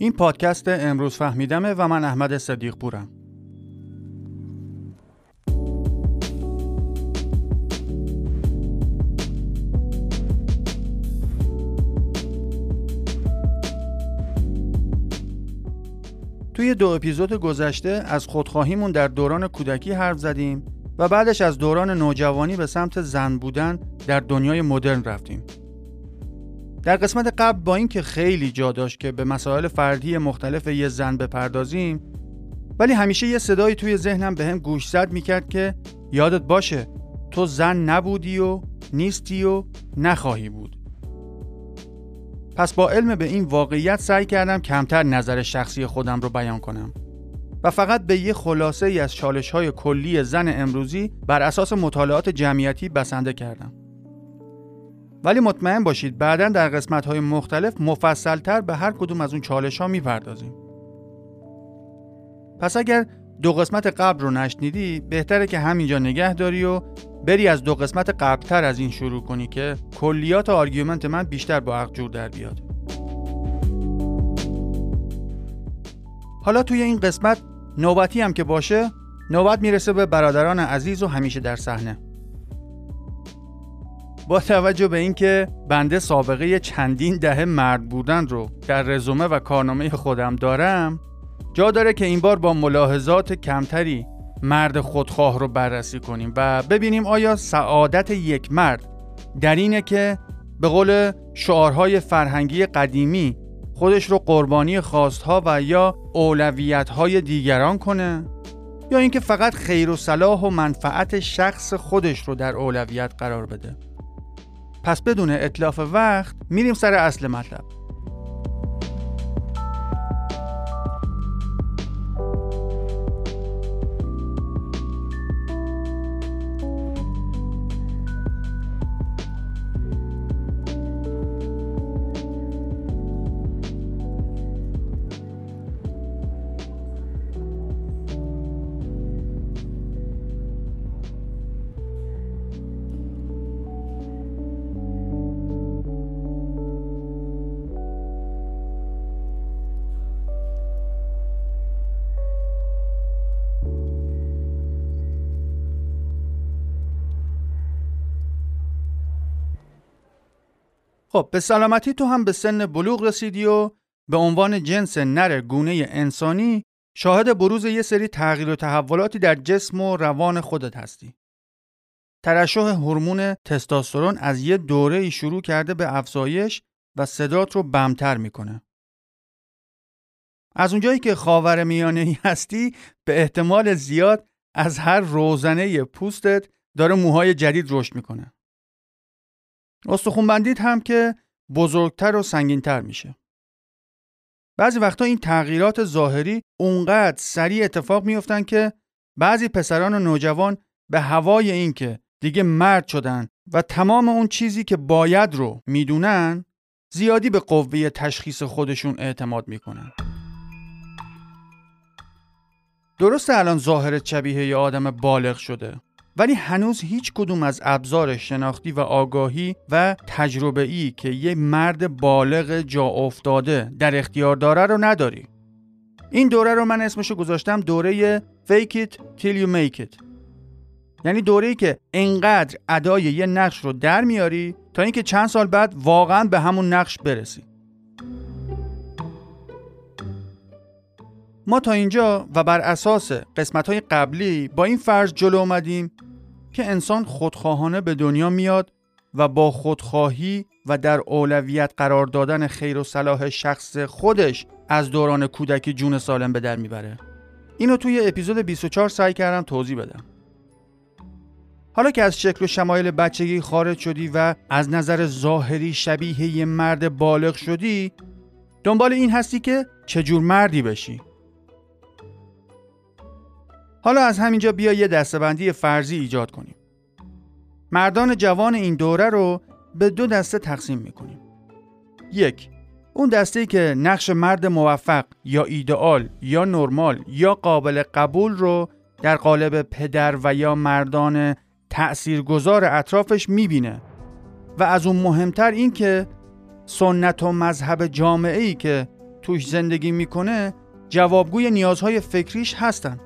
این پادکست امروز فهمیدمه و من احمد صدیق پورم. توی دو اپیزود گذشته از خودخواهیمون در دوران کودکی حرف زدیم و بعدش از دوران نوجوانی به سمت زن بودن در دنیای مدرن رفتیم. در قسمت قبل با اینکه خیلی جا داشت که به مسائل فردی مختلف یه زن بپردازیم ولی همیشه یه صدایی توی ذهنم به هم گوش زد می‌کرد که یادت باشه تو زن نبودی و نیستی و نخواهی بود. پس با علم به این واقعیت سعی کردم کمتر نظر شخصی خودم رو بیان کنم و فقط به یه خلاصه ای از چالش های کلی زن امروزی بر اساس مطالعات جمعیتی بسنده کردم. ولی مطمئن باشید بعدا در قسمت های مختلف مفصلتر به هر کدوم از اون چالش ها می‌پردازیم. پس اگر دو قسمت قبل رو نشنیدی بهتره که همینجا نگه داری و بری از دو قسمت قبلتر از این شروع کنی که کلیات argument من بیشتر با عقل جور در بیاد. حالا توی این قسمت نوبتی هم که باشه نوبت می‌رسه به برادران عزیز و همیشه در صحنه. با توجه به اینکه بنده سابقه چندین دهه مرد بودن رو در رزومه و کارنامه خودم دارم جا داره که این بار با ملاحظات کمتری مرد خودخواه رو بررسی کنیم و ببینیم آیا سعادت یک مرد در اینه که به قول شعارهای فرهنگی قدیمی خودش رو قربانی خواستها و یا اولویتهای دیگران کنه یا اینکه فقط خیر و صلاح و منفعت شخص خودش رو در اولویت قرار بده. پس بدون اطلاف وقت میریم سر اصل مطلب. خب به سلامتی تو هم به سن بلوغ رسیدی و به عنوان جنس نر گونه انسانی شاهد بروز یه سری تغییر و تحولاتی در جسم و روان خودت هستی. ترشح هورمون تستوسترون از یه دوره شروع کرده به افزایش و صدات رو بمتر می‌کنه. از اونجایی که خاور میانه هستی به احتمال زیاد از هر روزنه پوستت داره موهای جدید رشد می‌کنه. استخون بندید هم که بزرگتر و سنگینتر میشه. بعضی وقتا این تغییرات ظاهری اونقدر سریع اتفاق میفتن که بعضی پسران و نوجوان به هوای این که دیگه مرد شدن و تمام اون چیزی که باید رو می‌دونن زیادی به قوه تشخیص خودشون اعتماد می‌کنن. درسته الان ظاهرت شبیه یه آدم بالغ شده ولی هنوز هیچ کدوم از ابزار شناختی و آگاهی و تجربه ای که یه مرد بالغ جا افتاده در اختیار داره رو نداری. این دوره رو من اسمشو گذاشتم دوره fake it till you make it. یعنی دوره ای که انقدر ادای یه نقش رو در میاری تا اینکه چند سال بعد واقعا به همون نقش برسی. ما تا اینجا و بر اساس قسمت های قبلی با این فرض جلو اومدیم که انسان خودخواهانه به دنیا میاد و با خودخواهی و در اولویت قرار دادن خیر و صلاح شخص خودش از دوران کودکی جون سالم به در می‌بره. اینو توی اپیزود 24 سعی کردم توضیح بدم. حالا که از شکل و شمایل بچگی خارج شدی و از نظر ظاهری شبیه یه مرد بالغ شدی دنبال این هستی که چجور مردی بشی حالا از همینجا بیا یه دستبندی فرضی ایجاد کنیم. مردان جوان این دوره رو به دو دسته تقسیم می‌کنیم. یک اون دسته که نقش مرد موفق یا ایدئال یا نرمال یا قابل قبول رو در قالب پدر و یا مردان تأثیرگذار اطرافش می‌بینه و از اون مهمتر این که سنت و مذهب جامعه ای که توش زندگی می‌کنه جوابگوی نیازهای فکریش هستن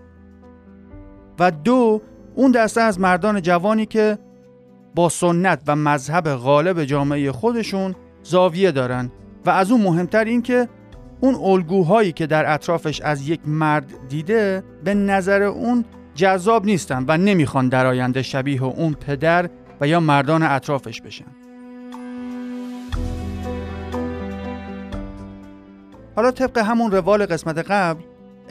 و دو اون دسته از مردان جوانی که با سنت و مذهب غالب جامعه خودشون زاویه دارن. و از اون مهمتر این که اون الگوهایی که در اطرافش از یک مرد دیده به نظر اون جذاب نیستن و نمی‌خوان در آینده شبیه اون پدر و یا مردان اطرافش بشن. حالا طبق همون روال قسمت قبل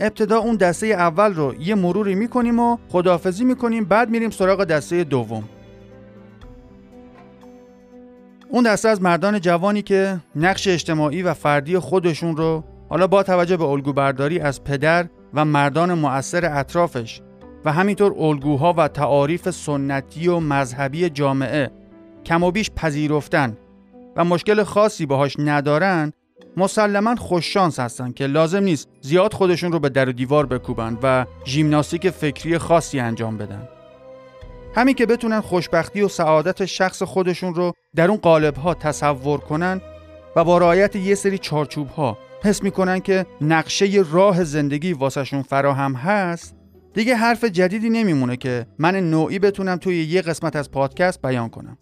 ابتدا اون دسته اول رو یه مروری می‌کنیم و خداحافظی می‌کنیم بعد میریم سراغ دسته دوم. اون دسته از مردان جوانی که نقش اجتماعی و فردی خودشون رو حالا با توجه به الگو برداری از پدر و مردان مؤثر اطرافش و همینطور الگوها و تعاریف سنتی و مذهبی جامعه کم و بیش پذیرفتن و مشکل خاصی باهاش ندارن مسلما خوششانس هستن که لازم نیست زیاد خودشون رو به در و دیوار بکوبن و ژیمناستیک فکری خاصی انجام بدن. همین که بتونن خوشبختی و سعادت شخص خودشون رو در اون قالب ها تصور کنن و با رعایت یه سری چارچوب ها حس می‌کنن که نقشه راه زندگی واسهشون فراهم هست دیگه حرف جدیدی نمیمونه که من نوعی بتونم توی یه قسمت از پادکست بیان کنم.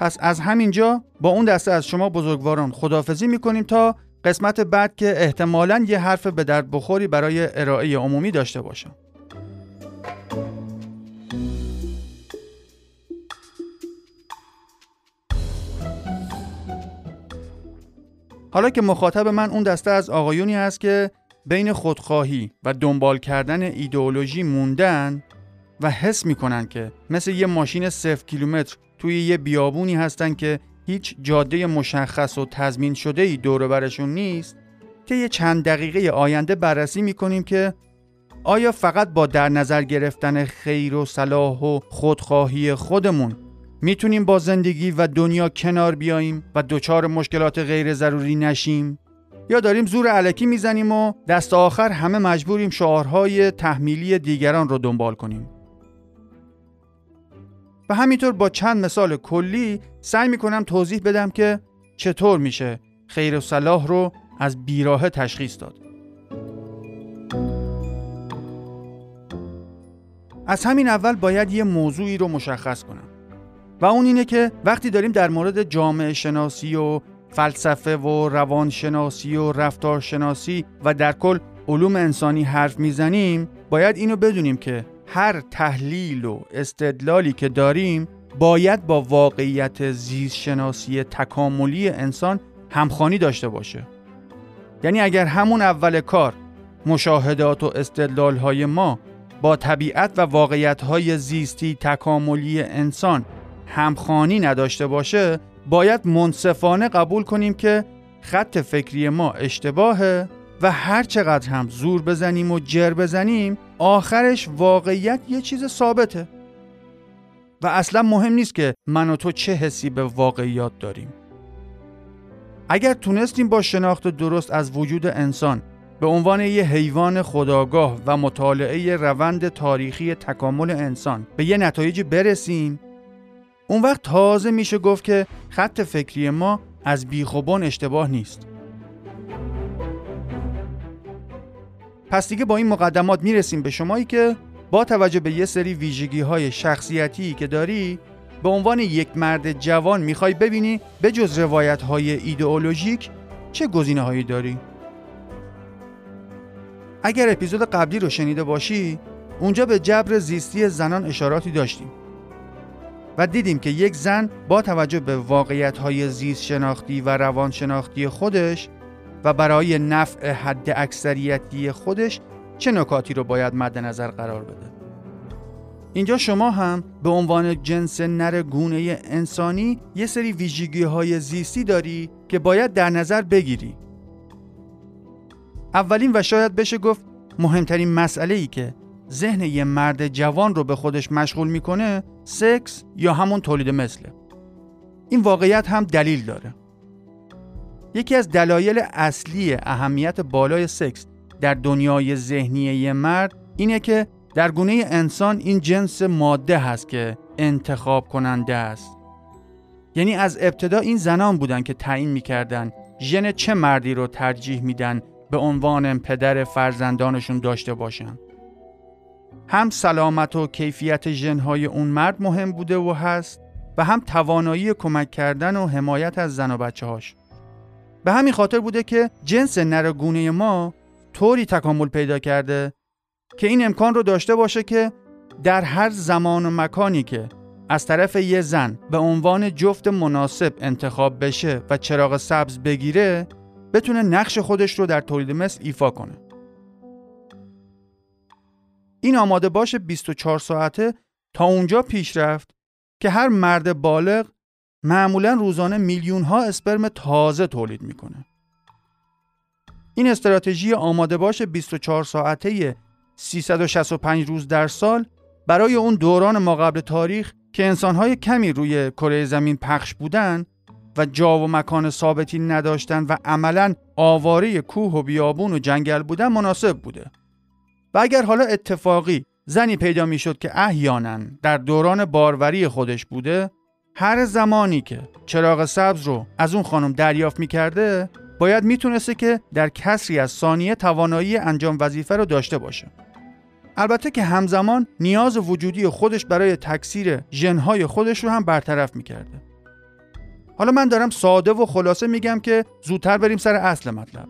پس از همینجا با اون دسته از شما بزرگواران خدافزی می‌کنیم تا قسمت بعد که احتمالا یه حرف به درد بخوری برای ارائه عمومی داشته باشم. حالا که مخاطب من اون دسته از آقایونی است که بین خودخواهی و دنبال کردن ایدئولوژی موندن و حس می‌کنن که مثل یه ماشین صفر کیلومتر توی یه بیابونی هستن که هیچ جاده مشخص و تضمین شده ای دور برشون نیست که یه چند دقیقه آینده بررسی می‌کنیم که آیا فقط با در نظر گرفتن خیر و صلاح و خودخواهی خودمون می‌تونیم با زندگی و دنیا کنار بیاییم و دچار مشکلات غیر ضروری نشیم؟ یا داریم زور علکی می‌زنیم و دست آخر همه مجبوریم شعارهای تحمیلی دیگران رو دنبال کنیم؟ و همینطور با چند مثال کلی سعی می‌کنم توضیح بدم که چطور میشه خیر و صلاح رو از بیراه تشخیص داد. از همین اول باید یه موضوعی رو مشخص کنم و اون اینه که وقتی داریم در مورد جامعه شناسی و فلسفه و روانشناسی و رفتارشناسی و در کل علوم انسانی حرف می‌زنیم باید اینو بدونیم که هر تحلیل و استدلالی که داریم باید با واقعیت زیستشناسی تکاملی انسان همخانی داشته باشه. یعنی اگر همون اول کار مشاهدات و استدلال های ما با طبیعت و واقعیت های زیستی تکاملی انسان همخانی نداشته باشه باید منصفانه قبول کنیم که خط فکری ما اشتباهه و هر چقدر هم زور بزنیم و جر بزنیم آخرش واقعیت یه چیز ثابته. و اصلا مهم نیست که من و تو چه حسی به واقعیات داریم. اگر تونستیم با شناخت درست از وجود انسان به عنوان یه حیوان خداگاه و مطالعه روند تاریخی تکامل انسان به یه نتایج برسیم اون وقت تازه میشه گفت که خط فکری ما از بیخوبان اشتباه نیست. پس دیگه با این مقدمات می‌رسیم به شمایی که با توجه به یه سری ویژگی های شخصیتی که داری به عنوان یک مرد جوان می‌خوای ببینی به جز روایت های ایدئولوژیک چه گزینه هایی داری؟ اگر اپیزود قبلی رو شنیده باشی اونجا به جبر زیستی زنان اشاراتی داشتیم و دیدیم که یک زن با توجه به واقعیت های زیست شناختی و روان شناختی خودش و برای نفع حد اکثریتی خودش چه نکاتی رو باید مد نظر قرار بده؟ اینجا شما هم به عنوان جنس نر گونه انسانی یه سری ویژگی های زیستی داری که باید در نظر بگیری. اولین و شاید بشه گفت مهمترین مسئله ای که ذهن یه مرد جوان رو به خودش مشغول می‌کنه سکس یا همون تولید مثله. این واقعیت هم دلیل داره. یکی از دلایل اصلی اهمیت بالای سکس در دنیای ذهنی مرد اینه که در گونه انسان این جنس ماده هست که انتخاب کننده است یعنی از ابتدا این زنان بودن که تعیین می‌کردن ژن چه مردی رو ترجیح میدن به عنوان پدر فرزندانشون داشته باشن هم سلامت و کیفیت ژنهای اون مرد مهم بوده و هست و هم توانایی کمک کردن و حمایت از زن و بچه هاش. به همین خاطر بوده که جنس نر گونه ما طوری تکامل پیدا کرده که این امکان رو داشته باشه که در هر زمان و مکانی که از طرف یه زن به عنوان جفت مناسب انتخاب بشه و چراغ سبز بگیره بتونه نقش خودش رو در تولید مثل ایفا کنه. این آماده باش 24 ساعته تا اونجا پیش رفت که هر مرد بالغ معمولا روزانه میلیون ها اسپرم تازه تولید می‌کنه. این استراتژی آماده باش 24 ساعته 365 روز در سال برای اون دوران ما قبل تاریخ که انسانهای کمی روی کره زمین پخش بودن و جا و مکان ثابتی نداشتن و عملا آواره کوه و بیابون و جنگل بودن مناسب بوده و اگر حالا اتفاقی زنی پیدا می‌شد که احیانا در دوران باروری خودش بوده هر زمانی که چراغ سبز رو از اون خانم دریافت می‌کرده باید می‌تونسته که در کسری از ثانیه توانایی انجام وظیفه رو داشته باشه. البته که همزمان نیاز وجودی خودش برای تکثیر ژنهای خودش رو هم برطرف می‌کرده. حالا من دارم ساده و خلاصه میگم که زودتر بریم سر اصل مطلب.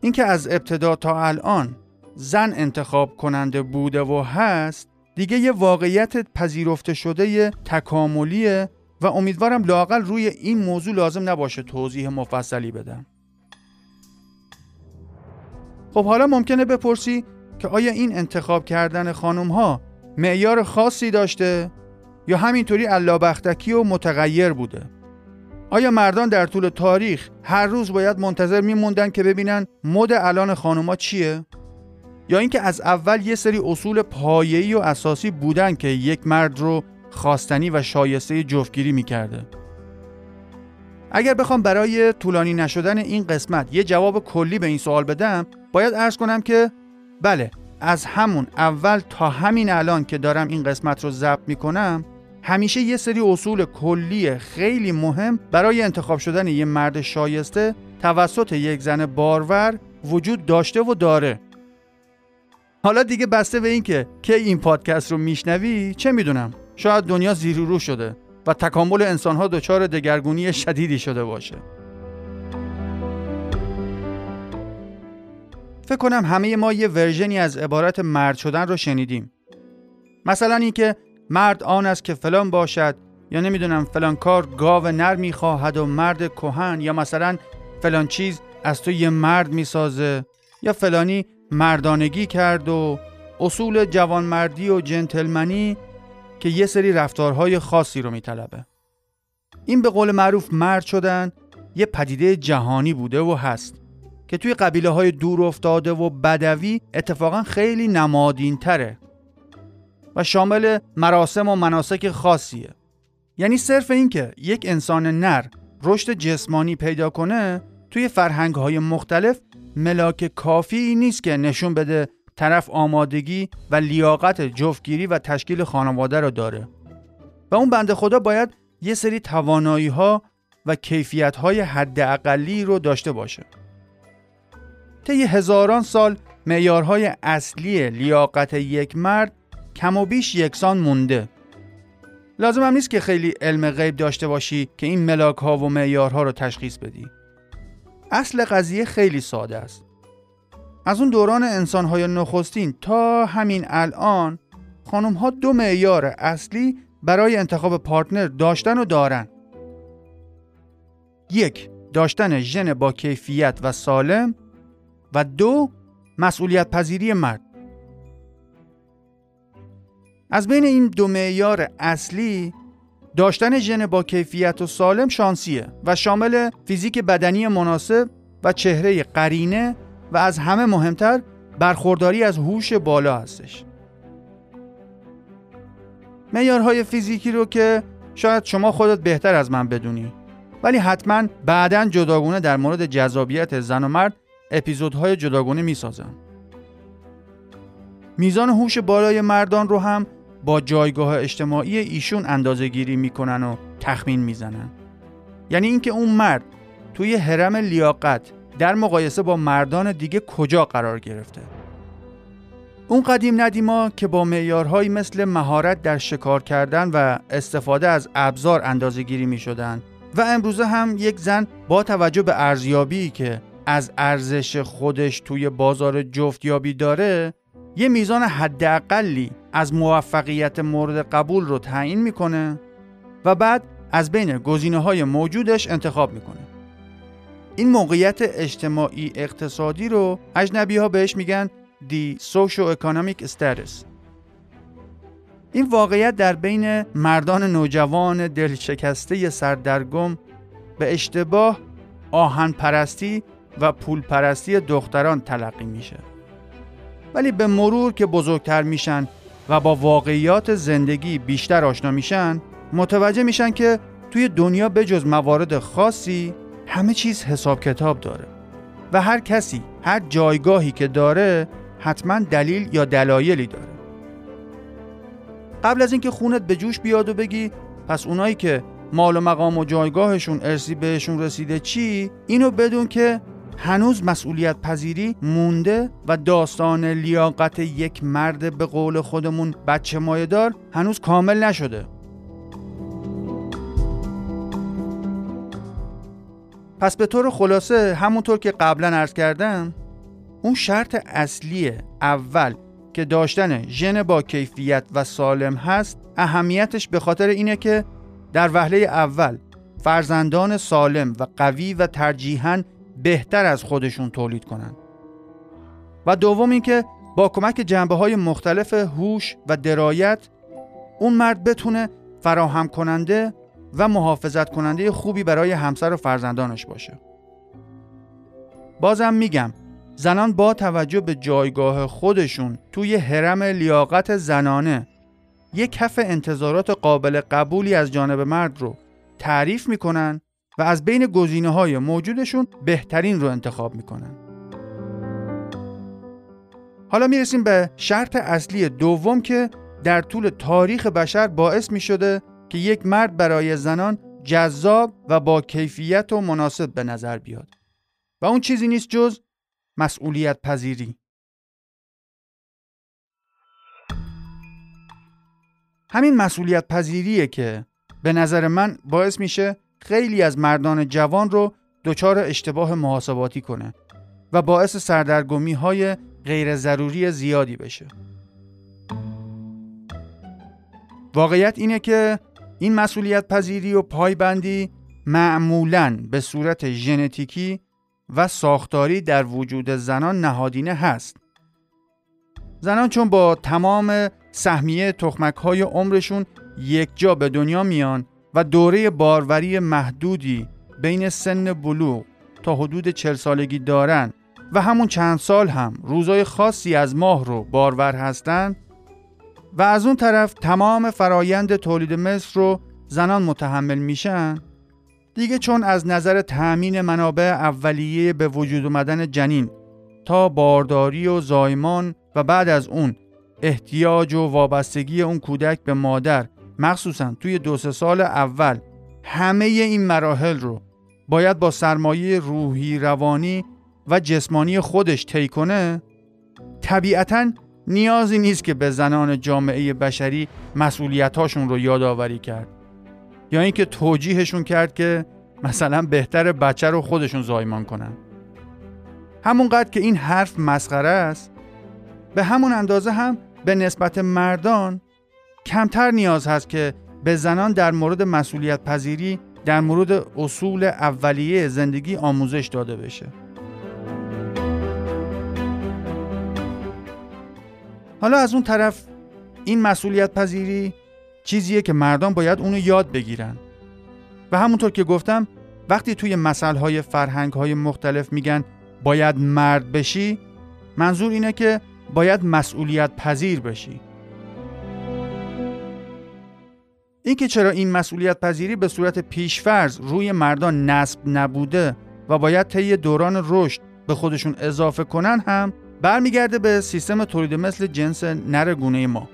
اینکه از ابتدا تا الان زن انتخاب کننده بوده و هست دیگه یه واقعیت پذیرفته شده تکاملیه و امیدوارم لاقل روی این موضوع لازم نباشه توضیح مفصلی بدم خب حالا ممکنه بپرسی که آیا این انتخاب کردن خانم ها معیار خاصی داشته یا همینطوری اللابختکی و متغیر بوده آیا مردان در طول تاریخ هر روز باید منتظر میموندن که ببینن مد الان خانوما چیه؟ یا اینکه از اول یه سری اصول پایه‌ای و اساسی بودن که یک مرد رو خواستنی و شایسته جفتگیری می‌کرده. اگر بخوام برای طولانی نشدن این قسمت یه جواب کلی به این سوال بدم باید ارز کنم که بله از همون اول تا همین الان که دارم این قسمت رو ضبط می‌کنم همیشه یه سری اصول کلی خیلی مهم برای انتخاب شدن یه مرد شایسته توسط یک زن بارور وجود داشته و داره. حالا دیگه بسته به این که که این پادکست رو میشنوی چه می‌دونم؟ شاید دنیا زیر رو شده و تکامل انسانها دچار دگرگونی شدیدی شده باشه. فکر کنم همه ما یه ورژنی از عبارت مرد شدن رو شنیدیم. مثلا اینکه مرد آن است که فلان باشد یا نمی‌دونم فلان کار گاو نر می‌خواهد و مرد کهن یا مثلا فلان چیز از تو یه مرد می‌سازه یا فلانی مردانگی کرد و اصول جوانمردی و جنتلمنی که یه سری رفتارهای خاصی رو میطلبه. این به قول معروف مرد شدن یه پدیده جهانی بوده و هست که توی قبیله های دور افتاده و بدوی اتفاقا خیلی نمادین تره و شامل مراسم و مناسک خاصیه. یعنی صرف این که یک انسان نر رشد جسمانی پیدا کنه توی فرهنگ های مختلف ملاک کافی نیست که نشون بده طرف آمادگی و لیاقت جفتگیری و تشکیل خانواده رو داره. و اون بنده خدا باید یه سری توانایی ها و کیفیت های حد اقلی رو داشته باشه. طی هزاران سال معیارهای اصلی لیاقت یک مرد کم و بیش یکسان مونده. لازم هم نیست که خیلی علم غیب داشته باشی که این ملاک ها و معیارها رو تشخیص بدی. اصل قضیه خیلی ساده است. از اون دوران انسانهای نخستین تا همین الان خانم ها دو معیار اصلی برای انتخاب پارتنر داشتن و دارن. یک داشتن ژن با کیفیت و سالم و دو مسئولیت پذیری مرد. از بین این دو معیار اصلی داشتن ژن با کیفیت و سالم شانسیه و شامل فیزیک بدنی مناسب و چهره قرینه و از همه مهمتر برخورداری از هوش بالا هستش. معیارهای فیزیکی رو که شاید شما خودت بهتر از من بدونی. ولی حتما بعدا جداگونه در مورد جذابیت زن و مرد اپیزودهای جداگونه می‌سازم. میزان هوش بالای مردان رو هم با جایگاه اجتماعی ایشون اندازه گیری می‌کنن و تخمین می‌زنن. یعنی اینکه اون مرد توی حرم لیاقت در مقایسه با مردان دیگه کجا قرار گرفته. اون قدیم ندیما که با معیارهایی مثل مهارت در شکار کردن و استفاده از ابزار اندازه گیری می شدن و امروزه هم یک زن با توجه به ارزیابی که از ارزش خودش توی بازار جفتیابی داره یه میزان حداقلی از موفقیت مورد قبول رو تعیین می‌کنه و بعد از بین گزینه های موجودش انتخاب می‌کنه. این موقعیت اجتماعی اقتصادی رو اجنبی ها بهش میگن دی socio-economic status این واقعیت در بین مردان نوجوان دلشکسته سردرگم به اشتباه آهن پرستی و پول پرستی دختران تلقی میشه. ولی به مرور که بزرگتر میشن و با واقعیات زندگی بیشتر آشنا میشن متوجه میشن که توی دنیا به جز موارد خاصی همه چیز حساب کتاب داره. و هر کسی هر جایگاهی که داره حتما دلیل یا دلایلی داره. قبل از اینکه خونت به جوش بیاد و بگی پس اونایی که مال و مقام و جایگاهشون ارسی بهشون رسیده چی؟ اینو بدون که هنوز مسئولیت پذیری مونده و داستان لیاقت یک مرد به قول خودمون بچه مایه دار هنوز کامل نشده. پس به طور خلاصه همونطور که قبلا عرض کردم اون شرط اصلی اول که داشتن ژن با کیفیت و سالم هست اهمیتش به خاطر اینه که در وهله اول فرزندان سالم و قوی و ترجیحاً بهتر از خودشون تولید کنند. و دوم اینکه با کمک جنبه های مختلف هوش و درایت اون مرد بتونه فراهم کننده و محافظت کننده خوبی برای همسر و فرزندانش باشه. بازم میگم زنان با توجه به جایگاه خودشون توی حرم لیاقت زنانه یک کف انتظارات قابل قبولی از جانب مرد رو تعریف می‌کنن و از بین گزینه های موجودشون بهترین رو انتخاب می‌کنن. حالا می‌رسیم به شرط اصلی دوم که در طول تاریخ بشر باعث می شده که یک مرد برای زنان جذاب و با کیفیت و مناسب به نظر بیاد و اون چیزی نیست جز مسئولیت پذیری همین مسئولیت پذیریه که به نظر من باعث میشه خیلی از مردان جوان رو دچار اشتباه محاسباتی کنه و باعث سردرگمی های غیر ضروری زیادی بشه. واقعیت اینه که این مسئولیت پذیری و پایبندی معمولا به صورت ژنتیکی و ساختاری در وجود زنان نهادینه هست. زنان چون با تمام سهمیه تخمک های عمرشون یک جا به دنیا میان و دوره باروری محدودی بین سن بلوغ تا حدود چل سالگی دارن و همون چند سال هم روزای خاصی از ماه رو بارور هستند و از اون طرف تمام فرایند تولید مثل رو زنان متحمل میشن. دیگه چون از نظر تأمین منابع اولیه به وجود اومدن جنین تا بارداری و زایمان و بعد از اون احتیاج و وابستگی اون کودک به مادر مخصوصا توی دو سه سال اول همه این مراحل رو باید با سرمایه روحی روانی و جسمانی خودش طی کنه طبیعتا نیازی نیست که به زنان جامعه بشری مسئولیتاشون رو یادآوری کرد. یا اینکه توجیهشون کرد که مثلا بهتر بچه رو خودشون زایمان کنن. همونقدر که این حرف مسخره است به همون اندازه هم به نسبت مردان کمتر نیاز هست که به زنان در مورد مسئولیت پذیری در مورد اصول اولیه زندگی آموزش داده بشه. حالا از اون طرف این مسئولیت پذیری چیزیه که مردان باید اونو یاد بگیرن. و همونطور که گفتم وقتی توی مسئله های فرهنگ های مختلف میگن باید مرد بشی منظور اینه که باید مسئولیت پذیر بشی. اینکه چرا این مسئولیت پذیری به صورت پیشفرض روی مردان نصب نبوده و باید طی دوران رشد به خودشون اضافه کنن هم برمیگرده به سیستم تولید مثل جنس نر گونه ما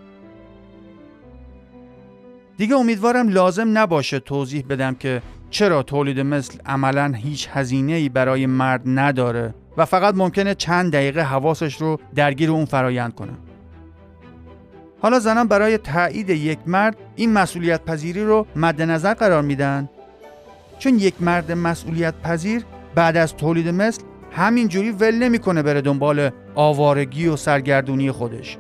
دیگه امیدوارم لازم نباشه توضیح بدم که چرا تولید مثل عملا هیچ هزینه ای برای مرد نداره و فقط ممکنه چند دقیقه حواسش رو درگیر اون فرایند کنه. حالا زنان برای تایید یک مرد این مسئولیت پذیری رو مد نظر قرار میدن؟ چون یک مرد مسئولیت پذیر بعد از تولید مثل همینجوری ول نمی‌کنه بره دنبال آوارگی و سرگردونی خودش.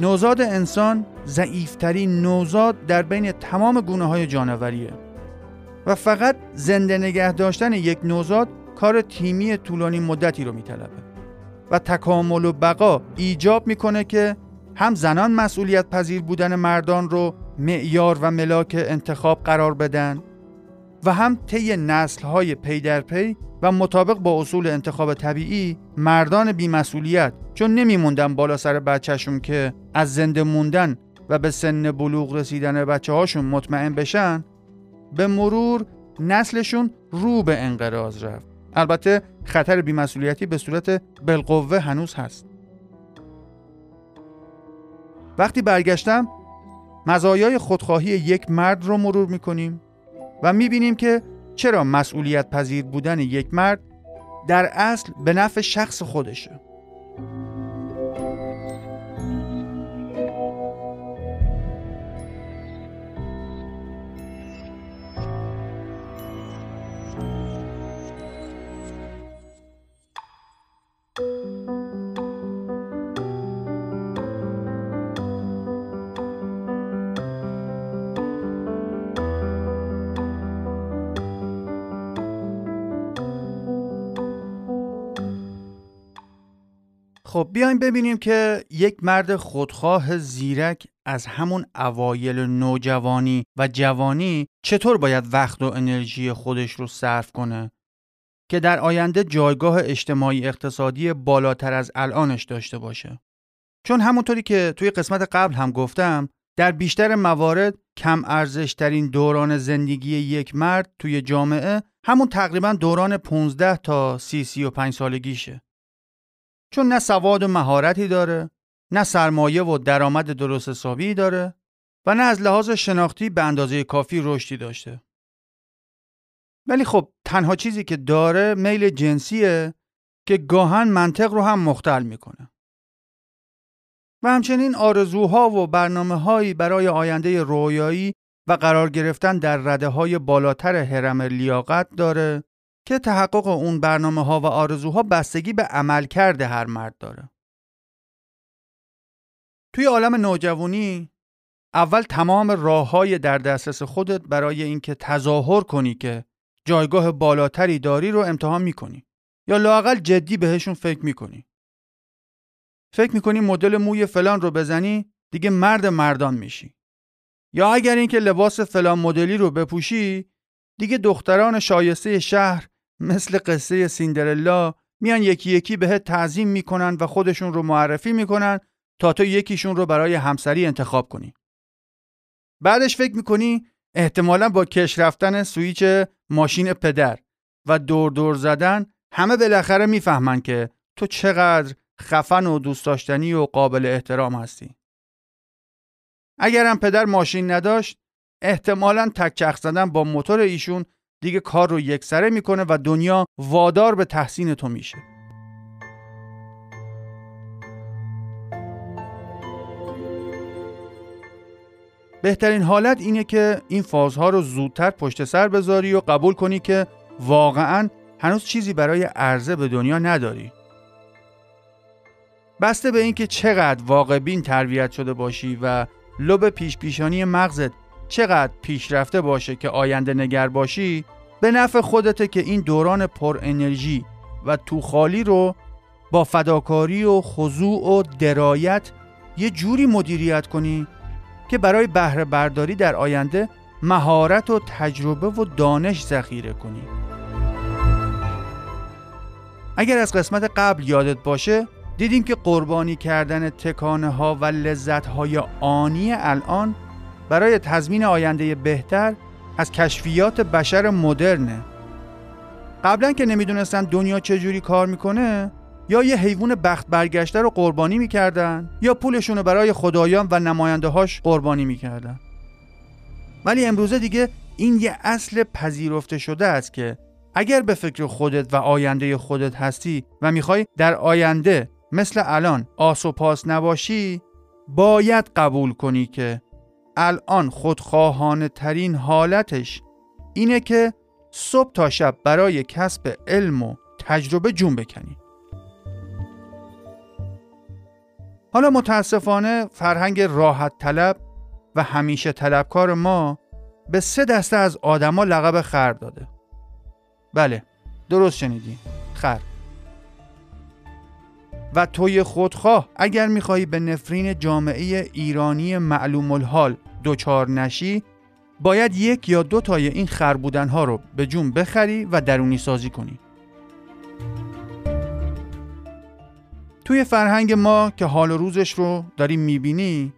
نوزاد انسان ضعیفترین نوزاد در بین تمام گونه های جانوریه. و فقط زنده نگه داشتن یک نوزاد کار تیمی طولانی مدتی رو میطلبه. و تکامل و بقا ایجاب می‌کنه که هم زنان مسئولیت پذیر بودن مردان رو معیار و ملاک انتخاب قرار بدن و هم طی نسل‌های پی در پی و مطابق با اصول انتخاب طبیعی مردان بیمسئولیت چون نمیموندن بالا سر بچهشون که از زنده موندن و به سن بلوغ رسیدن بچه هاشون مطمئن بشن به مرور نسلشون رو به انقراض رفت. البته خطر بیمسئولیتی به صورت بالقوه هنوز هست. وقتی برگشتم مزایای خودخواهی یک مرد رو مرور می‌کنیم و می‌بینیم که چرا مسئولیت پذیر بودن یک مرد در اصل به نفع شخص خودشه. خب بیایم ببینیم که یک مرد خودخواه زیرک از همون اوایل نوجوانی و جوانی چطور باید وقت و انرژی خودش رو صرف کنه که در آینده جایگاه اجتماعی اقتصادی بالاتر از الانش داشته باشه. چون همونطوری که توی قسمت قبل هم گفتم در بیشتر موارد کم ارزشترین دوران زندگی یک مرد توی جامعه همون تقریبا دوران 15 تا 30 35 سالگیشه. چون نه سواد و مهارتی داره نه سرمایه و درآمد درست حسابی داره و نه از لحاظ شناختی به اندازه کافی رشدی داشته. ولی خب تنها چیزی که داره میل جنسیه که گاهن منطق رو هم مختل می‌کنه. و همچنین آرزوها و برنامه هایی برای آینده رویایی و قرار گرفتن در رده های بالاتر حرم لیاقت داره که تحقق اون برنامه ها و آرزوها بستگی به عمل کرده هر مرد داره. توی عالم نوجوانی اول تمام راه های در دسترس خودت برای اینکه تظاهر کنی که جایگاه بالاتری داری رو امتحان می‌کنی یا لاقل جدی بهشون فکر می‌کنی. فکر می‌کنی مدل موی فلان رو بزنی دیگه مرد مردان میشی. یا اگر اینکه لباس فلان مدلی رو بپوشی دیگه دختران شایسته شهر مثل قصه سیندرلا میان یکی یکی بهت تعظیم می‌کنن و خودشون رو معرفی می‌کنن تا تو یکیشون رو برای همسری انتخاب کنی. بعدش فکر می‌کنی احتمالا با کش رفتن سویچ ماشین پدر و دور دور زدن همه بالاخره می‌فهمن که تو چقدر خفن و دوست داشتنی و قابل احترام هستی. اگرم پدر ماشین نداشت احتمالا تک زدن با موتور ایشون دیگه کار رو یکسره می‌کنه و دنیا وادار به تحسین تو میشه. بهترین حالت اینه که این فازها رو زودتر پشت سر بذاری و قبول کنی که واقعا هنوز چیزی برای عرضه به دنیا نداری. بسته به اینکه چقدر واقع بین تربیت شده باشی و لب پیش پیشانی مغزت چقدر پیشرفته باشه که آینده نگر باشی به نفع خودته که این دوران پر انرژی و توخالی رو با فداکاری و خضوع و درایت یه جوری مدیریت کنی که برای بهره برداری در آینده مهارت و تجربه و دانش ذخیره کنی. اگر از قسمت قبل یادت باشه دیدیم که قربانی کردن تکانه ها و لذت های آنی الان برای تضمین آینده بهتر از کشفیات بشر مدرنه. قبلا که نمی‌دونستن دنیا چجوری کار می‌کنه یا یه حیوان بخت برگشته رو قربانی می‌کردن یا پولشون رو برای خدایان و نماینده هاش قربانی می‌کردن. ولی امروزه دیگه این یه اصل پذیرفته شده است که اگر به فکر خودت و آینده خودت هستی و می‌خوای در آینده مثل الان آس و پاس نباشی باید قبول کنی که الان خودخواهانه ترین حالتش اینه که صبح تا شب برای کسب علم و تجربه جون بکنی. حالا متاسفانه فرهنگ راحت طلب و همیشه طلبکار ما به سه دسته از آدما لقب خر داده. بله درست شنیدی. خر. و توی خودخواه اگر می‌خواهی به نفرین جامعه ایرانی معلوم الحال دوچار نشی باید یک یا دو تای این خر ها رو به جون بخری و درونی سازی کنی. توی فرهنگ ما که حال و روزش رو داری می‌بینی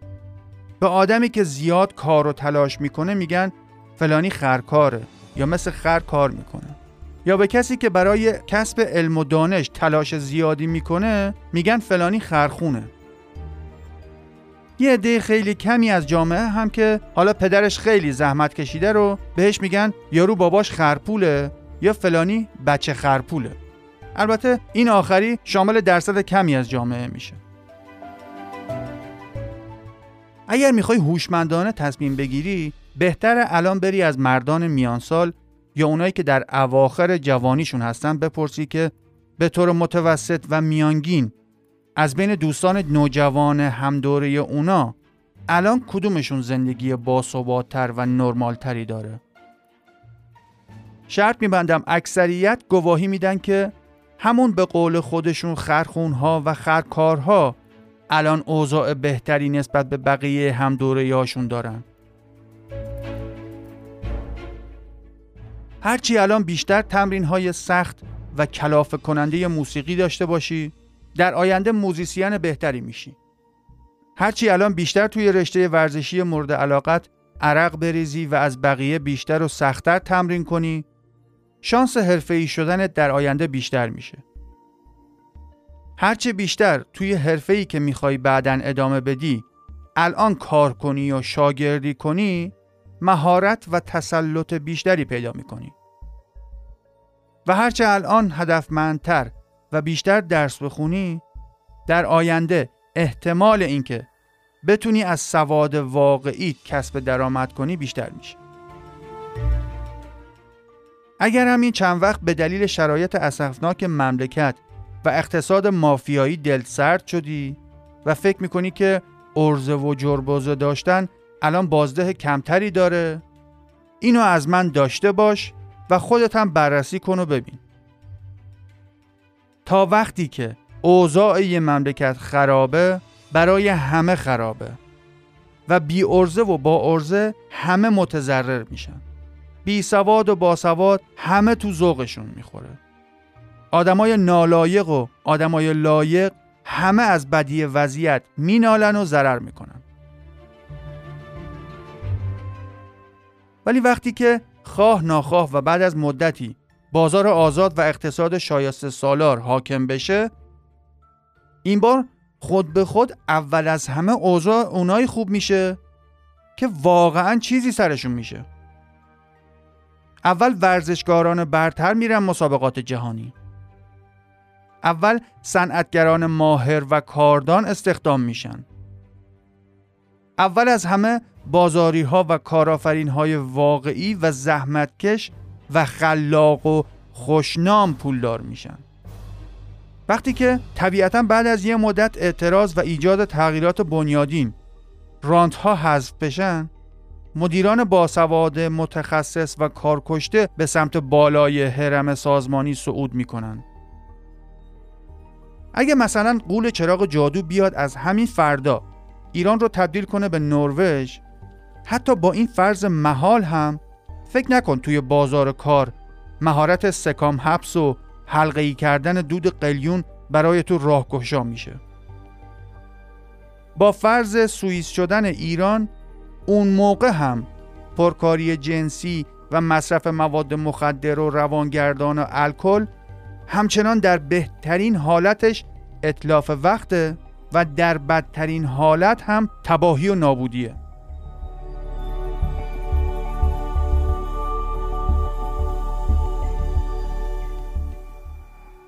به آدمی که زیاد کار و تلاش می‌کنه میگن فلانی خرکاره یا مثل خر کار می‌کنه. یا به کسی که برای کسب علم و دانش تلاش زیادی می‌کنه میگن فلانی خرخونه. یه عده خیلی کمی از جامعه هم که حالا پدرش خیلی زحمت کشیده رو بهش میگن یارو باباش خرپوله یا فلانی بچه خرپوله. البته این آخری شامل درصد کمی از جامعه میشه. اگر می‌خوای هوشمندانه تصمیم بگیری بهتر الان بری از مردان میانسال یا اونایی که در اواخر جوانیشون هستن بپرسی که به طور متوسط و میانگین از بین دوستان نوجوان همدوره اونا الان کدومشون زندگی باثباتتر و نرمالتری داره؟ شرط میبندم اکثریت گواهی میدن که همون به قول خودشون خرخونها و خرکارها الان اوضاع بهتری نسبت به بقیه هم دوره هاشون دارن. هرچی الان بیشتر تمرین های سخت و کلافه کننده موسیقی داشته باشی در آینده موزیسین بهتری میشی. هرچی الان بیشتر توی رشته ورزشی مورد علاقت عرق بریزی و از بقیه بیشتر و سختتر تمرین کنی شانس حرفه‌ای شدنت در آینده بیشتر میشه. هرچه بیشتر توی حرفه‌ای که می‌خوای بعدا ادامه بدی الان کار کنی یا شاگردی کنی مهارت و تسلط بیشتری پیدا می‌کنی. و هرچه الان هدفمندتر و بیشتر درس بخونی در آینده احتمال اینکه بتونی از سواد واقعی کسب درآمد کنی بیشتر میشه. اگر همین چند وقت به دلیل شرایط اسفناک مملکت و اقتصاد مافیایی دل سرد شدی و فکر می‌کنی که ارزه و جربازه داشتن الان بازده کمتری داره اینو از من داشته باش و خودت هم بررسی کن و ببین. تا وقتی که اوضاع یه مملکت خرابه برای همه خرابه و بی ارزه و با ارزه همه متضرر میشن. بی سواد و باسواد همه تو ذوقشون می‌خوره. آدمای نالایق و آدمای لایق همه از بدی وضعیت مینالن و ضرر می‌کنن. ولی وقتی که خواه ناخواه و بعد از مدتی بازار آزاد و اقتصاد شایسته سالار حاکم بشه این بار خود به خود اول از همه اوضاع اونایی خوب میشه که واقعا چیزی سرشون میشه. اول ورزشکاران برتر میرن مسابقات جهانی. اول صنعتگران ماهر و کاردان استخدام میشن. اول از همه بازاری ها و کارافرین های واقعی و زحمتکش و خلاق و خوشنام پولدار میشن. وقتی که طبیعتا بعد از یه مدت اعتراض و ایجاد تغییرات بنیادین رانت ها حذف بشن مدیران باسواد متخصص و کارکشته به سمت بالای حرم سازمانی صعود می‌کنن. اگه مثلا قول چراغ جادو بیاد از همین فردا ایران رو تبدیل کنه به نروژ حتی با این فرض محال هم فکر نکن توی بازار کار مهارت سکام حبس و حلقه کردن دود قلیون برای تو راهگشا میشه. با فرض سوئیس شدن ایران اون موقع هم پرکاری جنسی و مصرف مواد مخدر و روانگردان و الکل همچنان در بهترین حالتش اطلاف وقته و در بدترین حالت هم تباهی و نابودیه.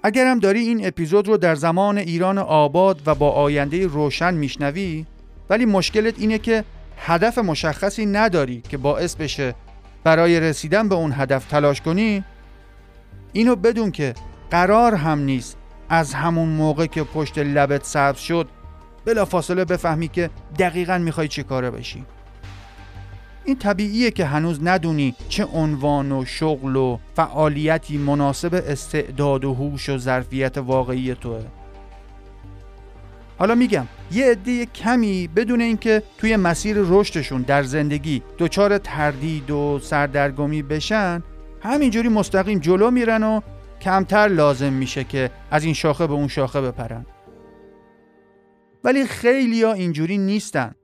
اگرم داری این اپیزود رو در زمان ایران آباد و با آینده روشن میشنوی ولی مشکلت اینه که هدف مشخصی نداری که باعث بشه برای رسیدن به اون هدف تلاش کنی. اینو بدون که قرار هم نیست از همون موقع که پشت لبت سبز شد بلا فاصله بفهمی که دقیقا می‌خوای چی کاره بشی. این طبیعیه که هنوز ندونی چه عنوان و شغل و فعالیتی مناسب استعداد و هوش و ظرفیت واقعی توه. حالا میگم یه عده کمی بدون اینکه توی مسیر رشدشون در زندگی دچار تردید و سردرگمی بشن همینجوری مستقیم جلو میرن و کمتر لازم میشه که از این شاخه به اون شاخه بپرن. ولی خیلی ها اینجوری نیستن.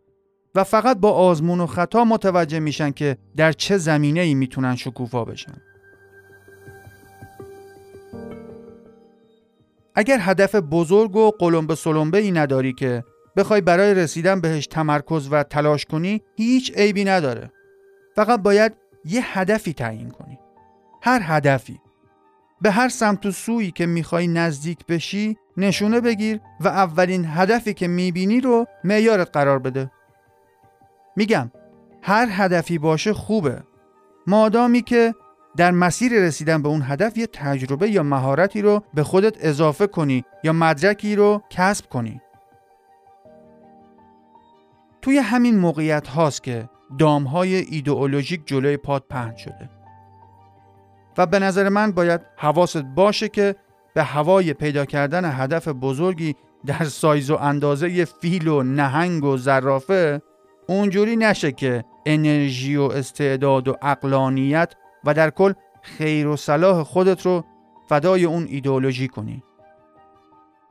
و فقط با آزمون و خطا متوجه میشن که در چه زمینه ای می‌تونن شکوفا بشن. اگر هدف بزرگ و قلمبه سلمبه ای نداری که بخوای برای رسیدن بهش تمرکز و تلاش کنی هیچ عیبی نداره. فقط باید یه هدفی تعیین کنی. هر هدفی. به هر سمت و سویی که می‌خوای نزدیک بشی نشونه بگیر و اولین هدفی که می‌بینی رو معیارت قرار بده. میگم هر هدفی باشه خوبه. مادامی که در مسیر رسیدن به اون هدف یه تجربه یا مهارتی رو به خودت اضافه کنی یا مدرکی رو کسب کنی. توی همین موقعیت هاست که دام های ایدئولوژیک جلوی پاد پهن شده. و به نظر من باید حواست باشه که به هوای پیدا کردن هدف بزرگی در سایز و اندازه فیل و نهنگ و زرافه اونجوری نشه که انرژی و استعداد و اقلانیت و در کل خیر و صلاح خودت رو فدای اون ایدئولوژی کنی.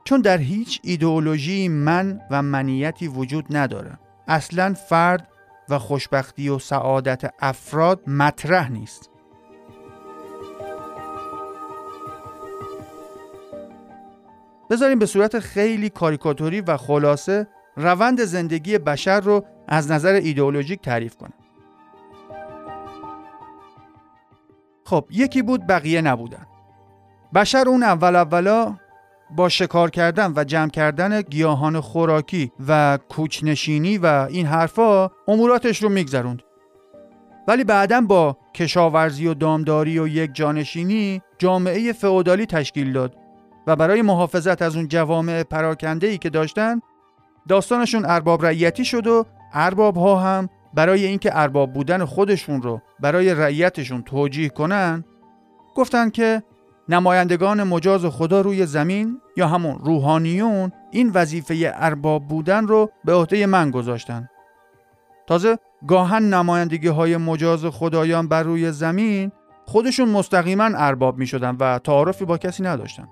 چون در هیچ ایدئولوژی من و منیتی وجود نداره. اصلا فرد و خوشبختی و سعادت افراد مطرح نیست. بذاریم به صورت خیلی کاریکاتوری و خلاصه روند زندگی بشر رو از نظر ایدئولوژیک تعریف کنم. خب یکی بود بقیه نبودن. بشر اون اول اولا با شکار کردن و جمع کردن گیاهان خوراکی و کوچنشینی و این حرفا اموراتش رو میگذروند. ولی بعدا با کشاورزی و دامداری و یک جانشینی جامعه فئودالی تشکیل داد و برای محافظت از اون جوامع پراکنده ای که داشتن داستانشون ارباب رعیتی شد و ارباب ها هم برای اینکه ارباب بودن خودشون رو برای رعیتشون توجیه کنن گفتن که نمایندگان مجاز خدا روی زمین یا همون روحانیون این وظیفه ارباب بودن رو به عهده من گذاشتن. تازه گاهن نمایندگی های مجاز خدایان بر روی زمین خودشون مستقیما ارباب می شدن و تعارفی با کسی نداشتن.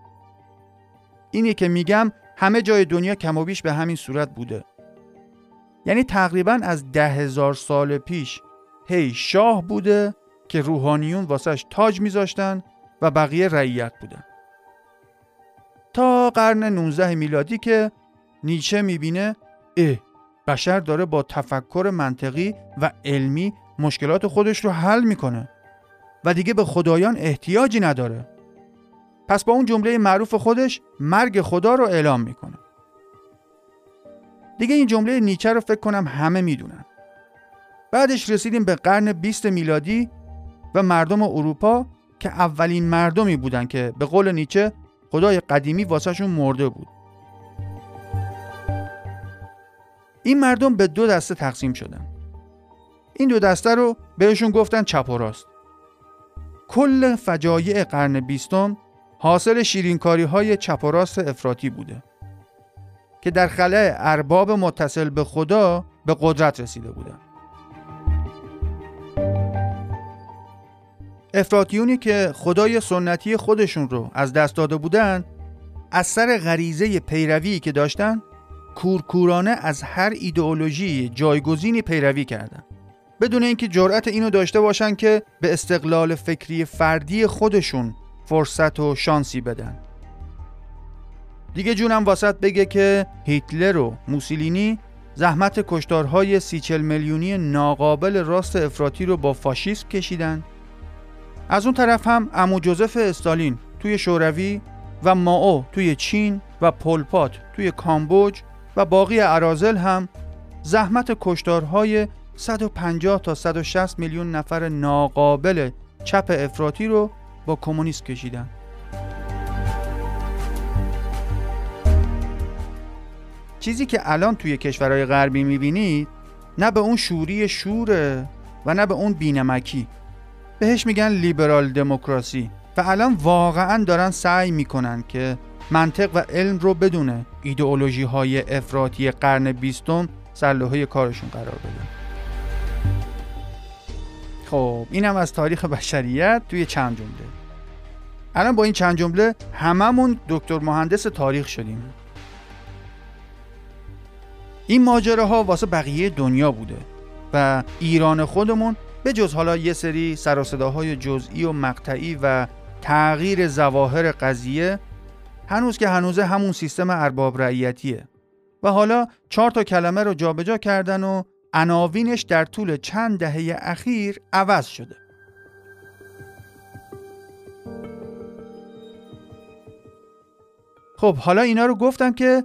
اینی که میگم همه جای دنیا کم و بیش به همین صورت بوده. یعنی تقریبا از ده هزار سال پیش هی شاه بوده که روحانیون واسش تاج میذاشتن و بقیه رعیت بودن. تا قرن 19 میلادی که نیچه می‌بینه اه بشر داره با تفکر منطقی و علمی مشکلات خودش رو حل می‌کنه و دیگه به خدایان احتیاجی نداره. پس با اون جمله معروف خودش مرگ خدا رو اعلام می‌کنه. دیگه این جمله نیچه رو فکر کنم همه می‌دونن. بعدش رسیدیم به قرن 20 میلادی و مردم اروپا که اولین مردمی بودن که به قول نیچه خدای قدیمی واسهشون مرده بود. این مردم به دو دسته تقسیم شدن. این دو دسته رو بهشون گفتن چپ و راست. کل فجایع قرن بیستم حاصل شیرینکاری های چپ و راست افراطی بوده. که در خلاه ارباب متصل به خدا به قدرت رسیده بودند. افراتیونی که خدای سنتی خودشون رو از دست داده بودند از سر غریزه پیروی که داشتن کورکورانه از هر ایدئولوژی جایگزینی پیروی کردند بدون اینکه جرأت اینو داشته باشن که به استقلال فکری فردی خودشون فرصت و شانسی بدن دیگه جونم واسط بگه که هیتلر و موسولینی زحمت کشتارهای سی میلیونی ناقابل راست افراطی رو با فاشیسم کشیدن. از اون طرف هم امو جوزف استالین توی شوروی و ماو توی چین و پولپات توی کامبوج و باقی ارازل هم زحمت کشتارهای 150 تا 160 میلیون نفر ناقابل چپ افراطی رو با کمونیست کشیدن. چیزی که الان توی کشورهای غربی می‌بینید نه به اون شوری شوره و نه به اون بینمکی. بهش میگن لیبرال دموکراسی و الان واقعا دارن سعی می‌کنن که منطق و علم رو بدونه ایدئولوژی های افراطی قرن بیستم سرلوحه کارشون قرار بده خب اینم از تاریخ بشریت توی چند جمله. الان با این چند جمله هممون دکتر مهندس تاریخ شدیم. این ماجراها واسه بقیه دنیا بوده و ایران خودمون به جز حالا یه سری سر جزئی و مقطعی و تغییر زواهر قضیه هنوز که هنوزه همون سیستم ارباب رعیتیه. و حالا چهار تا کلمه رو جابجا کردن و عناوینش در طول چند دهه اخیر عوض شده. خب حالا اینا رو گفتم که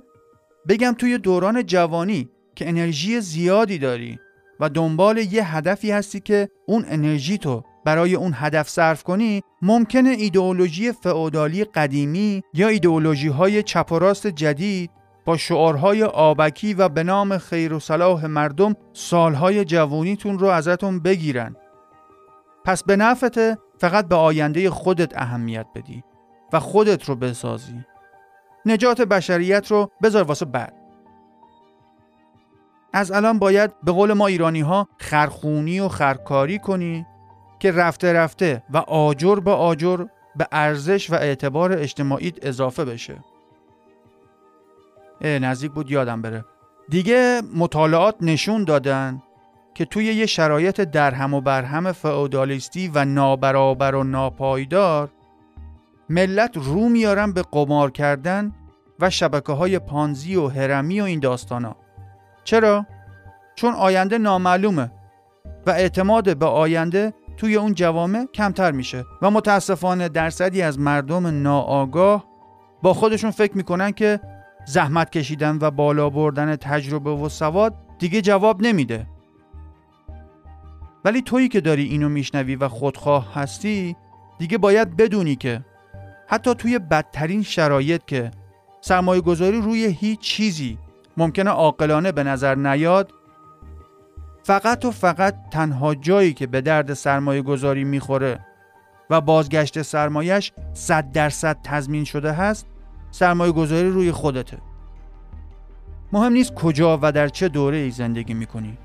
بگم توی دوران جوانی که انرژی زیادی داری و دنبال یه هدفی هستی که اون انرژی تو برای اون هدف صرف کنی ممکنه ایدئولوژی فئودالی قدیمی یا ایدئولوژی های چپ و راست جدید با شعارهای آبکی و به نام خیر و صلاح مردم سالهای جوانیتون رو ازتون بگیرن. پس به نفته فقط به آینده خودت اهمیت بدی و خودت رو بسازی. نجات بشریت رو بذار واسه بعد. از الان باید به قول ما ایرانی ها خرخونی و خرکاری کنی که رفته رفته و آجر به آجر به ارزش و اعتبار اجتماعیت اضافه بشه. نزدیک بود یادم بره. دیگه مطالعات نشون دادن که توی یه شرایط درهم و برهم فئودالیستی و نابرابر و ناپایدار ملت رو میارن به قمار کردن و شبکه های پانزی و هرمی و این داستان ها. چرا؟ چون آینده نامعلومه و اعتماد به آینده توی اون جوامع کمتر میشه و متاسفانه درصدی از مردم ناآگاه با خودشون فکر می‌کنن که زحمت کشیدن و بالا بردن تجربه و سواد دیگه جواب نمیده ولی تویی که داری اینو میشنوی و خودخواه هستی دیگه باید بدونی که حتی توی بدترین شرایط که سرمایه گذاری روی هیچ چیزی ممکنه عاقلانه به نظر نیاد فقط و فقط تنها جایی که به درد سرمایه گذاری می‌خوره و بازگشت سرمایش صد درصد تضمین شده هست سرمایه گذاری روی خودته. مهم نیست کجا و در چه دوره ای زندگی می‌کنی.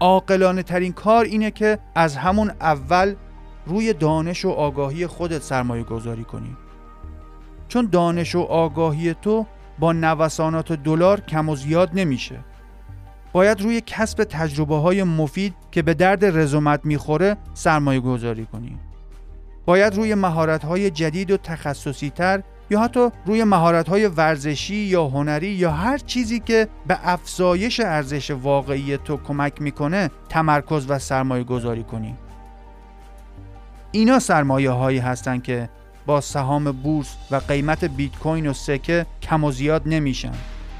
عاقلانه ترین کار اینه که از همون اول روی دانش و آگاهی خودت سرمایه گذاری کنی. چون دانش و آگاهی تو با نوسانات دلار کم و زیاد نمیشه. باید روی کسب تجربه های مفید که به درد رزومت می‌خوره سرمایه گذاری کنی. باید روی مهارت های جدید و تخصصی تر یا حتی روی مهارت های ورزشی یا هنری یا هر چیزی که به افزایش ارزش واقعی تو کمک می‌کنه تمرکز و سرمایه گذاری کنی. اینا سرمایه هایی هستن که با سهام بورس و قیمت بیت کوین و سکه کم و زیاد نمیشن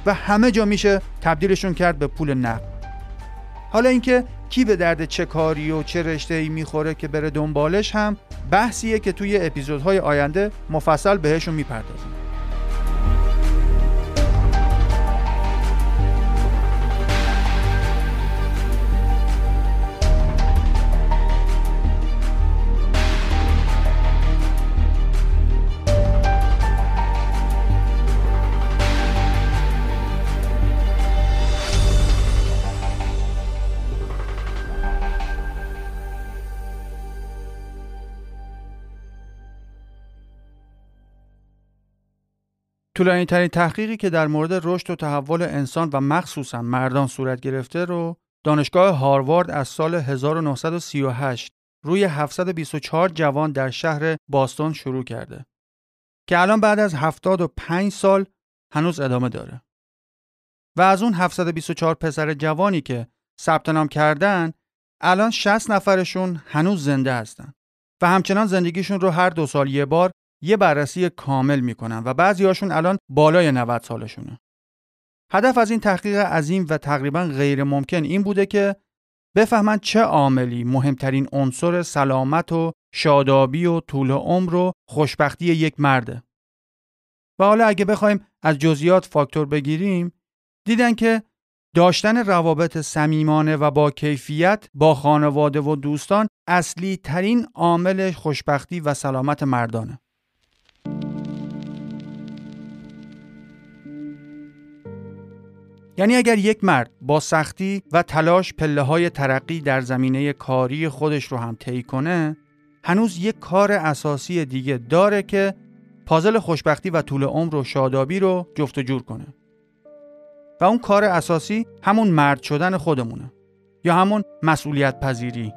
و همه جا میشه تبدیلشون کرد به پول نقد. حالا اینکه کی به درد چه کاری و چه رشته ای می‌خوره که بره دنبالش هم بحثیه که توی اپیزودهای آینده مفصل بهشون می‌پردازیم. طولانی ترین تحقیقی که در مورد رشد و تحول انسان و مخصوصا مردان صورت گرفته رو دانشگاه هاروارد از سال 1938 روی 724 جوان در شهر باستون شروع کرده که الان بعد از 75 سال هنوز ادامه داره. و از اون 724 پسر جوانی که ثبت نام کردن الان 60 نفرشون هنوز زنده هستن و همچنان زندگیشون رو هر دو سال یه بار یه بررسی کامل می‌کنن و بعضی هاشون الان بالای 90 سالشونه. هدف از این تحقیق عظیم و تقریبا غیر ممکن این بوده که بفهمن چه عاملی مهمترین عنصر سلامت و شادابی و طول عمر و خوشبختی یک مرده. و حالا اگه بخوایم از جزئیات فاکتور بگیریم دیدن که داشتن روابط صمیمانه و با کیفیت با خانواده و دوستان اصلی ترین عامل خوشبختی و سلامت مردانه. یعنی اگر یک مرد با سختی و تلاش پله های ترقی در زمینه کاری خودش رو هم طی کنه هنوز یک کار اساسی دیگه داره که پازل خوشبختی و طول عمر و شادابی رو جفت و جور کنه. و اون کار اساسی همون مرد شدن خودمونه یا همون مسئولیت پذیری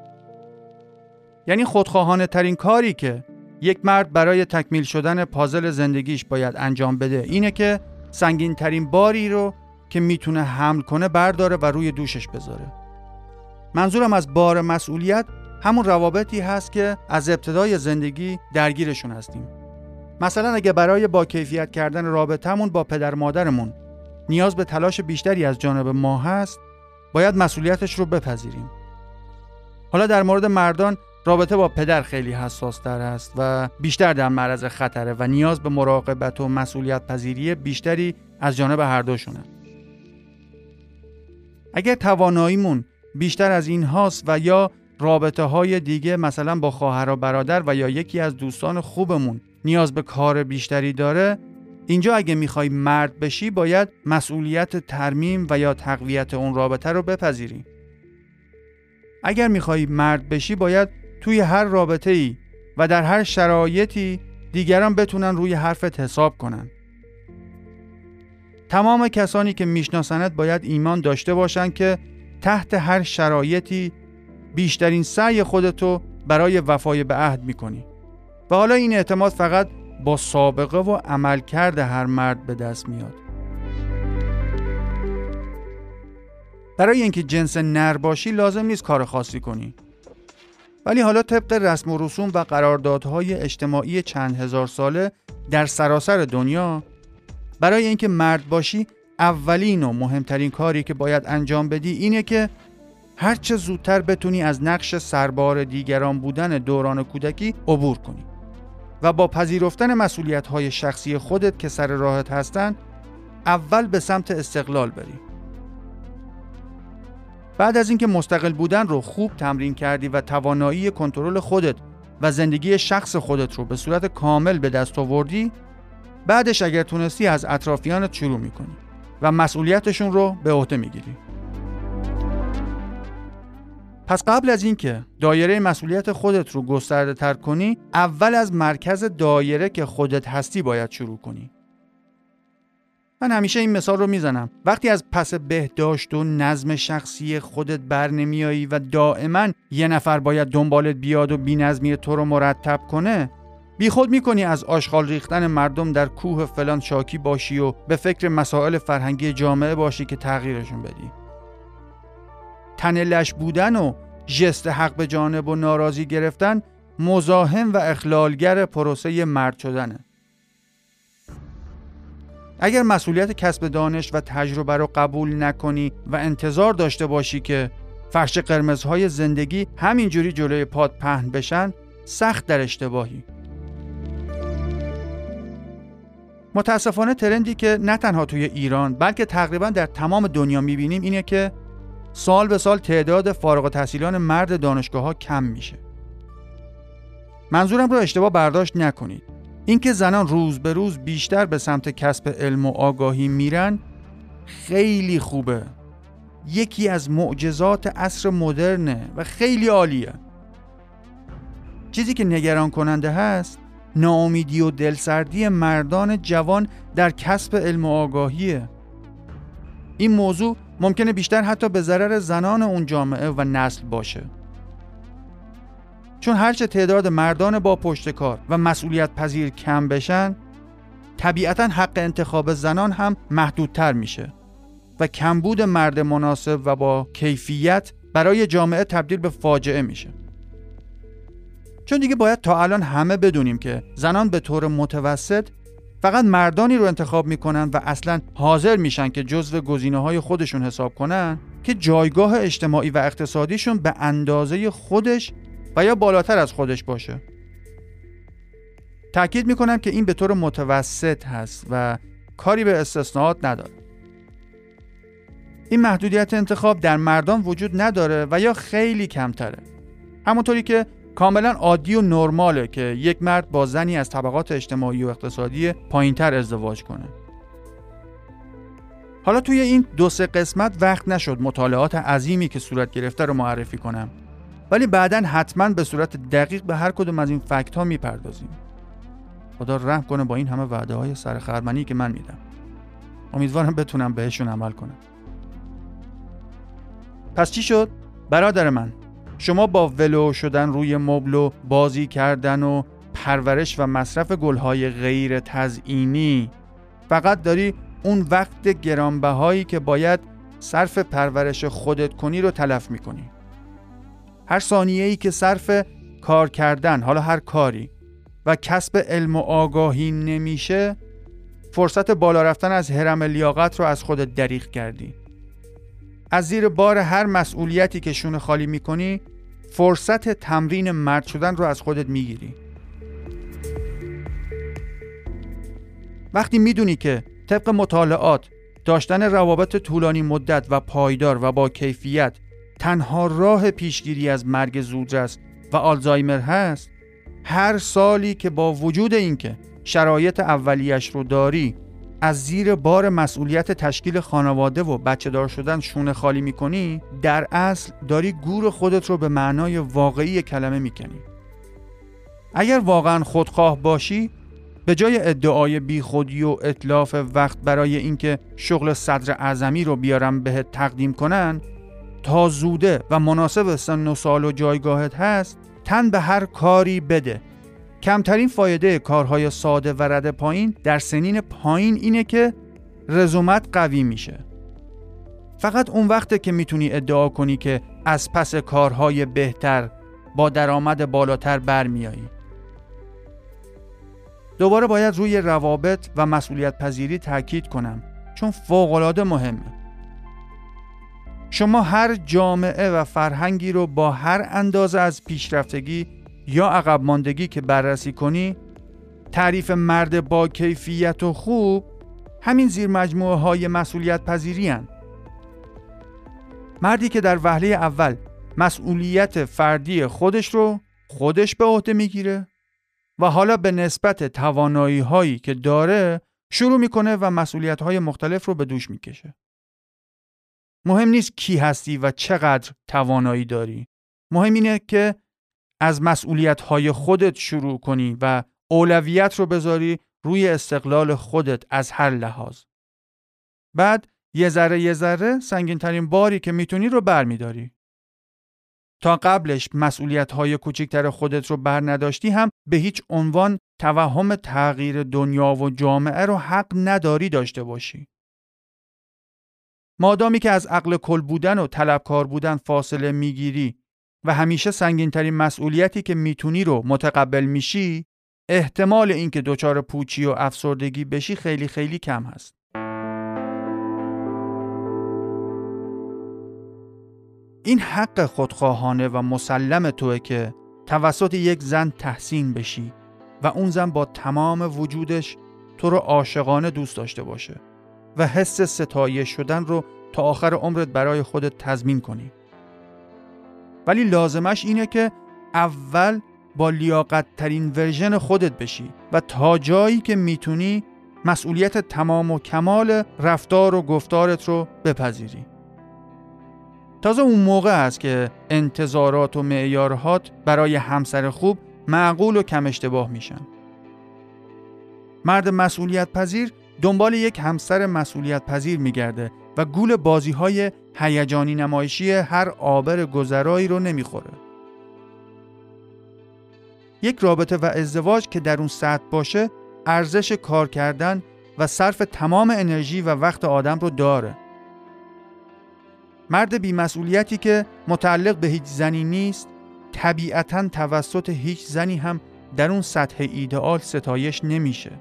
یعنی خودخواهانه ترین کاری که یک مرد برای تکمیل شدن پازل زندگیش باید انجام بده اینه که سنگین ترین باری رو که می‌تونه حمل کنه برداره و روی دوشش بذاره. منظورم از بار مسئولیت همون روابطی هست که از ابتدای زندگی درگیرشون هستیم. مثلا اگه برای با کیفیت کردن رابطمون با پدر مادرمون نیاز به تلاش بیشتری از جانب ما هست باید مسئولیتش رو بپذیریم. حالا در مورد مردان رابطه با پدر خیلی حساس تر است و بیشتر در معرض خطره و نیاز به مراقبت و مسئولیت پذیری بیشتری از جانب هر دوشونه. اگر تواناییمون بیشتر از این هاست و یا رابطه های دیگه مثلا با خواهر و برادر و یا یکی از دوستان خوبمون نیاز به کار بیشتری داره اینجا اگه می‌خوای مرد بشی باید مسئولیت ترمیم و یا تقویت اون رابطه رو بپذیری. اگر می‌خوای مرد بشی باید توی هر رابطه ای و در هر شرایطی دیگران بتونن روی حرفت حساب کنن. تمام کسانی که می‌شناسند باید ایمان داشته باشند که تحت هر شرایطی بیشترین سعی خودتو برای وفای به عهد می‌کنی. و حالا این اعتماد فقط با سابقه و عملکرد هر مرد به دست میاد. برای اینکه جنس نر باشی لازم نیست کار خاصی کنی. ولی حالا طبق رسم و رسوم و قراردادهای اجتماعی چند هزار ساله در سراسر دنیا برای اینکه مرد باشی اولین و مهمترین کاری که باید انجام بدی اینه که هرچه زودتر بتونی از نقش سربار دیگران بودن دوران کودکی عبور کنی و با پذیرفتن مسئولیت های شخصی خودت که سر راحت هستن اول به سمت استقلال بری. بعد از اینکه مستقل بودن رو خوب تمرین کردی و توانایی کنترل خودت و زندگی شخص خودت رو به صورت کامل به دست آوردی بعدش اگر تونستی از اطرافیانت شروع می‌کنی و مسئولیتشون رو به عهده می‌گیری. پس قبل از اینکه دایره مسئولیت خودت رو گسترده تر کنی اول از مرکز دایره که خودت هستی باید شروع کنی. من همیشه این مثال رو می‌زنم. وقتی از پس بهداشت و نظم شخصی خودت بر نمیایی و دائما یه نفر باید دنبالت بیاد و بینظمی تو رو مرتب کنه بی خود می‌کنی از آشغال ریختن مردم در کوه فلان شاکی باشی و به فکر مسائل فرهنگی جامعه باشی که تغییرشون بدی. تنلش بودن و ژست حق به جانب و ناراضی گرفتن مزاحم و اخلالگر پروسه مرد شدنه. اگر مسئولیت کسب دانش و تجربه رو قبول نکنی و انتظار داشته باشی که فرش قرمزهای زندگی همینجوری جلوی پاد پهن بشن سخت در اشتباهی. متاسفانه ترندی که نه تنها توی ایران بلکه تقریبا در تمام دنیا می‌بینیم اینه که سال به سال تعداد فارغ تحصیلان مرد دانشگاه ها کم میشه. منظورم رو اشتباه برداشت نکنید. اینکه زنان روز به روز بیشتر به سمت کسب علم و آگاهی میرن خیلی خوبه. یکی از معجزات عصر مدرنه و خیلی عالیه. چیزی که نگران کننده هست ناامیدی و دلسردی مردان جوان در کسب علم و آگاهیه. این موضوع ممکنه بیشتر حتی به ضرر زنان اون جامعه و نسل باشه. چون هرچه تعداد مردان با پشت کار و مسئولیت پذیر کم بشن طبیعتا حق انتخاب زنان هم محدودتر میشه و کمبود مرد مناسب و با کیفیت برای جامعه تبدیل به فاجعه میشه. چون دیگه باید تا الان همه بدونیم که زنان به طور متوسط فقط مردانی رو انتخاب می‌کنن و اصلا حاضر میشن که جزو گزینه های خودشون حساب کنن که جایگاه اجتماعی و اقتصادیشون به اندازه خودش و یا بالاتر از خودش باشه. تاکید می‌کنم که این به طور متوسط هست و کاری به استثناءات نداره. این محدودیت انتخاب در مردان وجود نداره و یا خیلی کمتره. همونطوری که کاملا عادی و نرماله که یک مرد با زنی از طبقات اجتماعی و اقتصادی پایینتر ازدواج کنه. حالا توی این دو سه قسمت وقت نشد مطالعات عظیمی که صورت گرفته رو معرفی کنم. ولی بعدا حتما به صورت دقیق به هر کدوم از این فکت ها می‌پردازیم. خدا رحم کنه با این همه وعده های سرخرمنی که من میدم. امیدوارم بتونم بهشون عمل کنم. پس چی شد؟ برادر من. شما با ولو شدن روی مبل و بازی کردن و پرورش و مصرف گلهای غیر تزئینی فقط داری اون وقت گرانبهایی که باید صرف پرورش خودت کنی رو تلف می‌کنی. هر ثانیه ای که صرف کار کردن حالا هر کاری و کسب علم و آگاهی نمیشه فرصت بالا رفتن از هرم لیاقت رو از خودت دریغ کردی. از زیر بار هر مسئولیتی که شونه خالی می‌کنی فرصت تمرین مرد شدن رو از خودت می‌گیری. وقتی می‌دونی که طبق مطالعات داشتن روابط طولانی مدت و پایدار و با کیفیت تنها راه پیشگیری از مرگ زودرس و آلزایمر هست هر سالی که با وجود اینکه شرایط اولیش رو داری از زیر بار مسئولیت تشکیل خانواده و بچه دار شدن شونه خالی می‌کنی در اصل داری گور خودت رو به معنای واقعی کلمه می‌کنی. اگر واقعا خودخواه باشی به جای ادعای بیخودی و اطلاف وقت برای اینکه شغل صدر اعظمی رو بیارم بهت تقدیم کنن تا زوده و مناسب سن و سال و جایگاهت هست تن به هر کاری بده. کمترین فایده کارهای ساده و رد پایین در سنین پایین اینه که رزومت قوی میشه. فقط اون وقته که می‌تونی ادعا کنی که از پس کارهای بهتر با درآمد بالاتر برمیایی. دوباره باید روی روابط و مسئولیت پذیری تاکید کنم چون فوقالعاده مهمه. شما هر جامعه و فرهنگی رو با هر اندازه از پیشرفتگی یا عقب ماندگی که بررسی کنی تعریف مرد با کیفیت و خوب همین زیر مجموعه های مسئولیت پذیری هن. مردی که در وهله اول مسئولیت فردی خودش رو خودش به عهده می‌گیره و حالا به نسبت توانایی هایی که داره شروع می‌کنه و مسئولیت های مختلف رو به دوش می‌کشه. مهم نیست کی هستی و چقدر توانایی داری. مهم اینه که از مسئولیت های خودت شروع کنی و اولویت رو بذاری روی استقلال خودت از هر لحاظ. بعد یه ذره یه ذره سنگین ترین باری که می‌تونی رو برمیداری. تا قبلش مسئولیت های کوچکتر خودت رو بر نداشتی هم به هیچ عنوان توهم تغییر دنیا و جامعه رو حق نداری داشته باشی. مادامی که از عقل کل بودن و طلبکار بودن فاصله می‌گیری و همیشه سنگین ترین مسئولیتی که می‌تونی رو متقبل میشی احتمال اینکه دچار پوچی و افسردگی بشی خیلی خیلی کم هست. این حق خودخواهانه و مسلم توه که توسط یک زن تحسین بشی و اون زن با تمام وجودش تو رو عاشقانه دوست داشته باشه و حس ستایش شدن رو تا آخر عمرت برای خودت تضمین کنی. ولی لازمش اینه که اول با لیاقت ترین ورژن خودت بشی و تا جایی که می‌تونی مسئولیت تمام و کمال رفتار و گفتارت رو بپذیری. تازه اون موقع است که انتظارات و معیارهات برای همسر خوب معقول و کم اشتباه میشن. مرد مسئولیت پذیر دنبال یک همسر مسئولیت پذیر میگرده و گول بازی های هیجانی نمایشی هر آبر گذرایی رو نمی‌خوره. یک رابطه و ازدواج که در اون سطح باشه ارزش کار کردن و صرف تمام انرژی و وقت آدم رو داره مرد بیمسئولیتی که متعلق به هیچ زنی نیست طبیعتا توسط هیچ زنی هم در اون سطح ایدئال ستایش نمیشه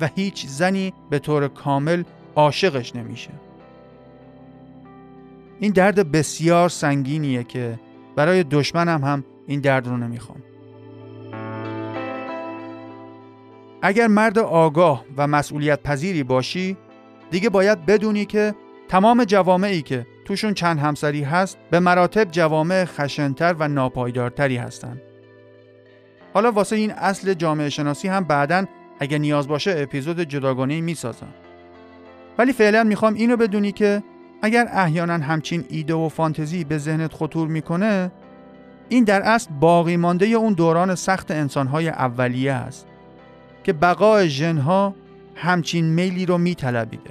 و هیچ زنی به طور کامل عاشقش نمیشه این درد بسیار سنگینیه که برای دشمنم هم این درد رو نمی‌خوام اگر مرد آگاه و مسئولیت پذیری باشی دیگه باید بدونی که تمام جوامعی که توشون چند همسری هست به مراتب جوامع خشنتر و ناپایدارتری هستند. حالا واسه این اصل جامعه شناسی هم بعدا اگه نیاز باشه اپیزود جداگانه می‌سازم. ولی فعلا می‌خوام اینو بدونی که اگر احیانا همچین ایده و فانتزی به ذهنت خطور می‌کنه این در اصل باقی مانده اون دوران سخت انسانهای اولیه است که بقای ژنها همچین میلی رو میطلبیده.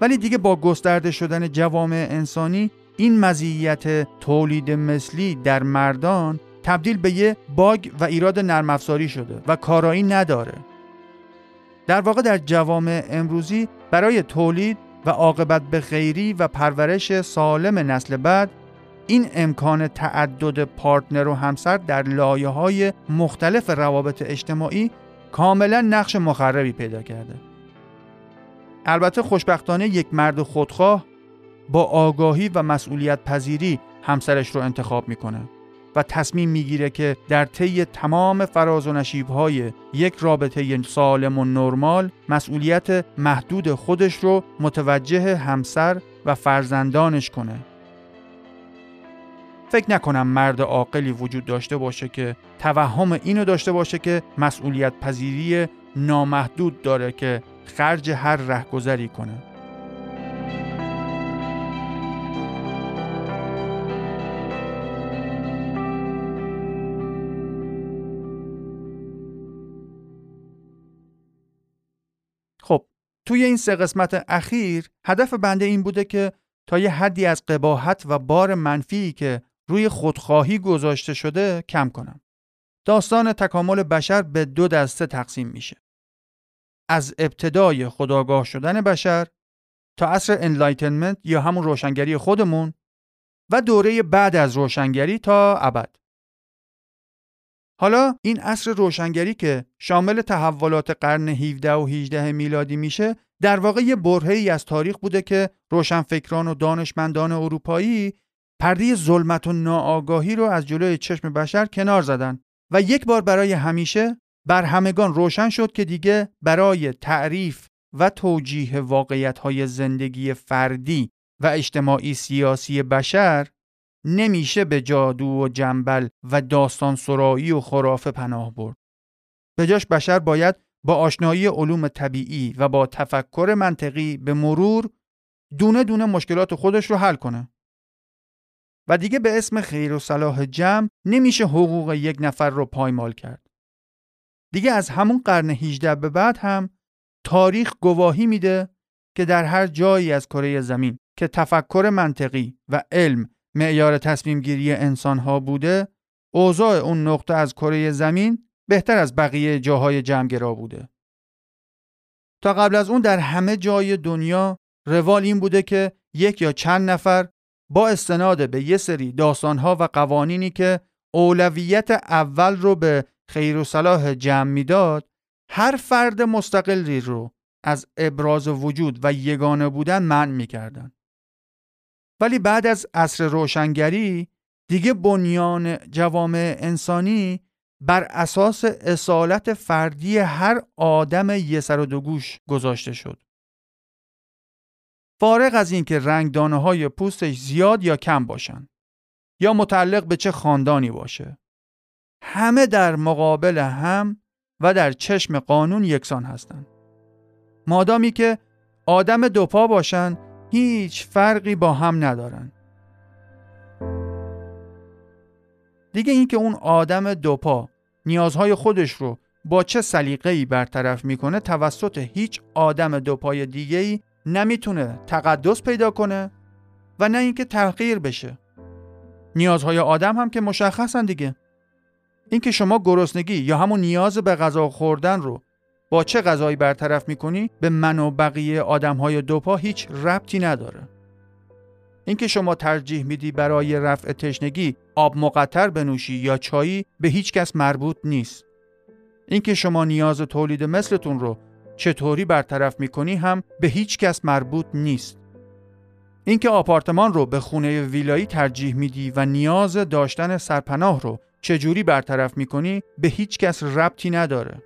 ولی دیگه با گسترده شدن جوامع انسانی این مزیت تولید مثلی در مردان تبدیل به یه باگ و ایراد نرم افزاری شده و کارایی نداره. در واقع در جوامع امروزی برای تولید و عاقبت به غیری و پرورش سالم نسل بعد این امکان تعدد پارتنر و همسر در لایه های مختلف روابط اجتماعی کاملا نقش مخربی پیدا کرده. البته خوشبختانه یک مرد خودخواه با آگاهی و مسئولیت پذیری همسرش رو انتخاب می‌کنه و تصمیم می‌گیره که در طی تمام فراز و های یک رابطه سالم و نرمال مسئولیت محدود خودش رو متوجه همسر و فرزندانش کنه. فکر نکنم مرد عاقلی وجود داشته باشه که توهم اینو داشته باشه که مسئولیت پذیری نامحدود داره که خرج هر رهگذری کنه. توی این سه قسمت اخیر هدف بنده این بوده که تا یه حدی از قباحت و بار منفی که روی خودخواهی گذاشته شده کم کنم. داستان تکامل بشر به دو دسته تقسیم میشه. از ابتدای خودآگاه شدن بشر تا عصر Enlightenment یا همون روشنگری خودمون و دوره بعد از روشنگری تا ابد. حالا این عصر روشنگری که شامل تحولات قرن 17 و 18 میلادی میشه در واقع یه برهه‌ای از تاریخ بوده که روشنفکران و دانشمندان اروپایی پرده ظلمت و ناآگاهی رو از جلوی چشم بشر کنار زدن و یک بار برای همیشه بر همگان روشن شد که دیگه برای تعریف و توجیه واقعیت های زندگی فردی و اجتماعی سیاسی بشر نمیشه به جادو و جنبل و داستان سرایی و خرافه پناه برد. به جاش بشر باید با آشنایی علوم طبیعی و با تفکر منطقی به مرور دونه دونه مشکلات خودش رو حل کنه. و دیگه به اسم خیر و صلاح جمع نمیشه حقوق یک نفر رو پایمال کرد. دیگه از همون قرن 18 به بعد هم تاریخ گواهی میده که در هر جایی از کره زمین که تفکر منطقی و علم معیار تصمیم گیری انسان ها بوده اوضاع اون نقطه از کره زمین بهتر از بقیه جاهای جمعگرا بوده. تا قبل از اون در همه جای دنیا روال این بوده که یک یا چند نفر با استناد به یه سری داستانها و قوانینی که اولویت اول رو به خیر و صلاح جمع می‌داد هر فرد مستقلی رو از ابراز وجود و یگانه بودن منع می‌کردن ولی بعد از عصر روشنگری دیگه بنیان جوامع انسانی بر اساس اصالت فردی هر آدم یه سر و دو گوش گذاشته شد. فارغ از اینکه رنگ دانه های پوستش زیاد یا کم باشن یا متعلق به چه خاندانی باشه همه در مقابل هم و در چشم قانون یکسان هستند مادامی که آدم دوپا باشن هیچ فرقی با هم ندارن. دیگه اینکه اون آدم دوپا نیازهای خودش رو با چه سلیقه‌ای برطرف می‌کنه توسط هیچ آدم دوپای دیگه‌ای نمی‌تونه تقدس پیدا کنه و نه اینکه تغییر بشه. نیازهای آدم هم که مشخصن دیگه. اینکه شما گرسنگی یا همون نیاز به غذا خوردن رو با چه غذایی برطرف می‌کنی به من و بقیه آدم های دوپا هیچ ربطی نداره. اینکه شما ترجیح میدی برای رفع تشنگی آب مقطر بنوشی یا چایی به هیچ کس مربوط نیست. اینکه شما نیاز تولید مثلتون رو چطوری برطرف می‌کنی هم به هیچ کس مربوط نیست. اینکه آپارتمان رو به خونه ویلایی ترجیح میدی و نیاز داشتن سرپناه رو چجوری برطرف می‌کنی به هیچ کس ربطی نداره.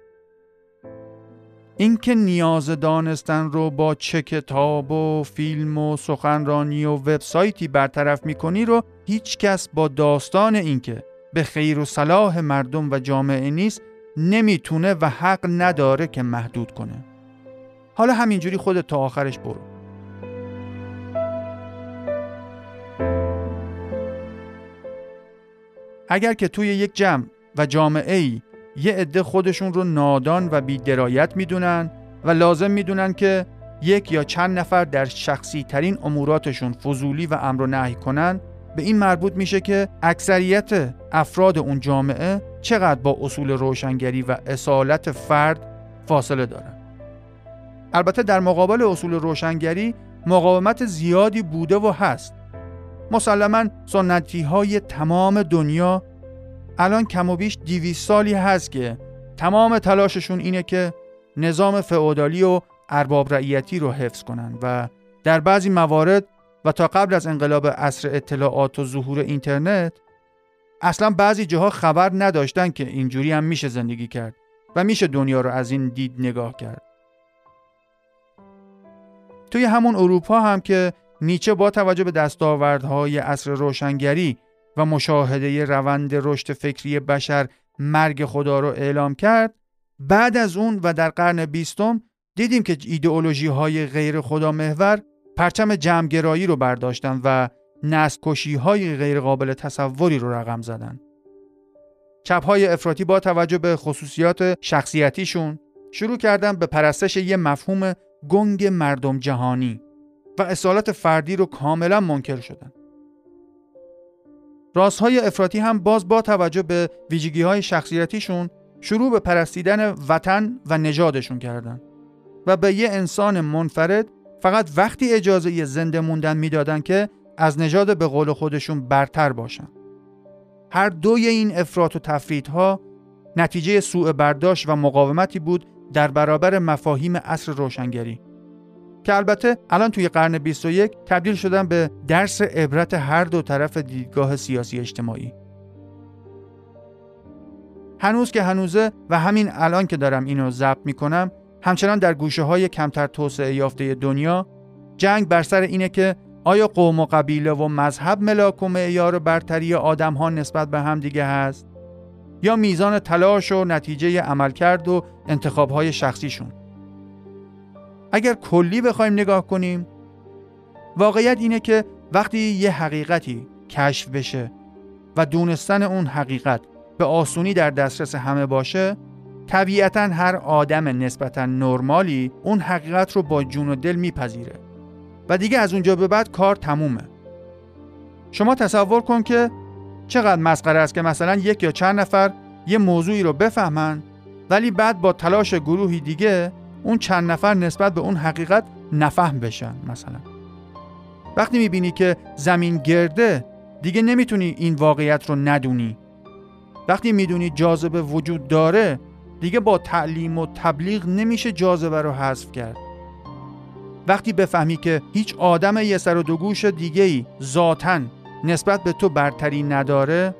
اینکه نیاز دانستن رو با چه کتاب و فیلم و سخنرانی و وبسایتی برطرف می‌کنی رو هیچ کس با داستان اینکه به خیر و صلاح مردم و جامعه نیست نمی‌تونه و حق نداره که محدود کنه. حالا همینجوری خودت تا آخرش برو. اگر که توی یک جمع و جامعه ای یه عده خودشون رو نادان و بیدرایت می‌دونن و لازم می‌دونن که یک یا چند نفر در شخصی ترین اموراتشون فضولی و امر و نهی کنن. به این مربوط میشه که اکثریت افراد اون جامعه چقدر با اصول روشنگری و اصالت فرد فاصله دارن. البته در مقابل اصول روشنگری مقاومت زیادی بوده و هست. مسلما سنتی های تمام دنیا الان کم و بیش 200 سالی هست که تمام تلاششون اینه که نظام فئودالی و ارباب رعیتی رو حفظ کنن و در بعضی موارد و تا قبل از انقلاب عصر اطلاعات و ظهور اینترنت اصلا بعضی جاها خبر نداشتن که اینجوری هم میشه زندگی کرد و میشه دنیا رو از این دید نگاه کرد. توی همون اروپا هم که نیچه با توجه به دستاوردهای عصر روشنگری و مشاهده روند رشد فکری بشر مرگ خدا رو اعلام کرد بعد از اون و در قرن بیستم دیدیم که ایدئولوژی های غیر خدا محور پرچم جمعگرایی رو برداشتن و نسل های غیر قابل تصوری رو رقم زدن. چپ های افراطی با توجه به خصوصیات شخصیتیشون شروع کردن به پرستش یه مفهوم گنگ مردم جهانی و اصالت فردی رو کاملا منکر شدن. راست های افراطی هم باز با توجه به ویژگی های شخصیتیشون شروع به پرستیدن وطن و نژادشون کردن و به یه انسان منفرد فقط وقتی اجازه زنده موندن می‌دادن که از نژاد به قول خودشون برتر باشن. هر دوی این افراط و تفریدها نتیجه سوء برداشت و مقاومتی بود در برابر مفاهیم اصر روشنگری که البته الان توی قرن 21 تبدیل شدن به درس عبرت هر دو طرف دیدگاه سیاسی اجتماعی. هنوز که هنوزه و همین الان که دارم اینو ضبط می‌کنم همچنان در گوشه های کمتر توسعه یافته دنیا جنگ بر سر اینه که آیا قوم و قبیله و مذهب ملاک و معیار برتری آدم ها نسبت به هم دیگه هست؟ یا میزان تلاش و نتیجه عملکرد و انتخاب های شخصیشون؟ اگر کلی بخوایم نگاه کنیم واقعیت اینه که وقتی یه حقیقتی کشف بشه و دونستن اون حقیقت به آسونی در دسترس همه باشه طبیعتا هر آدم نسبتا نرمالی اون حقیقت رو با جون و دل میپذیره. و دیگه از اونجا به بعد کار تمومه. شما تصور کن که چقدر مسخره است که مثلا یک یا چند نفر یه موضوعی رو بفهمن ولی بعد با تلاش گروهی دیگه اون چند نفر نسبت به اون حقیقت نفهم بشن مثلا. وقتی می‌بینی که زمین گرده دیگه نمی‌تونی این واقعیت رو ندونی. وقتی می‌دونی جاذبه وجود داره دیگه با تعلیم و تبلیغ نمیشه جاذبه رو حذف کرد. وقتی بفهمی که هیچ آدم یه سر و دو گوش دیگه ای ذاتن نسبت به تو برتری نداره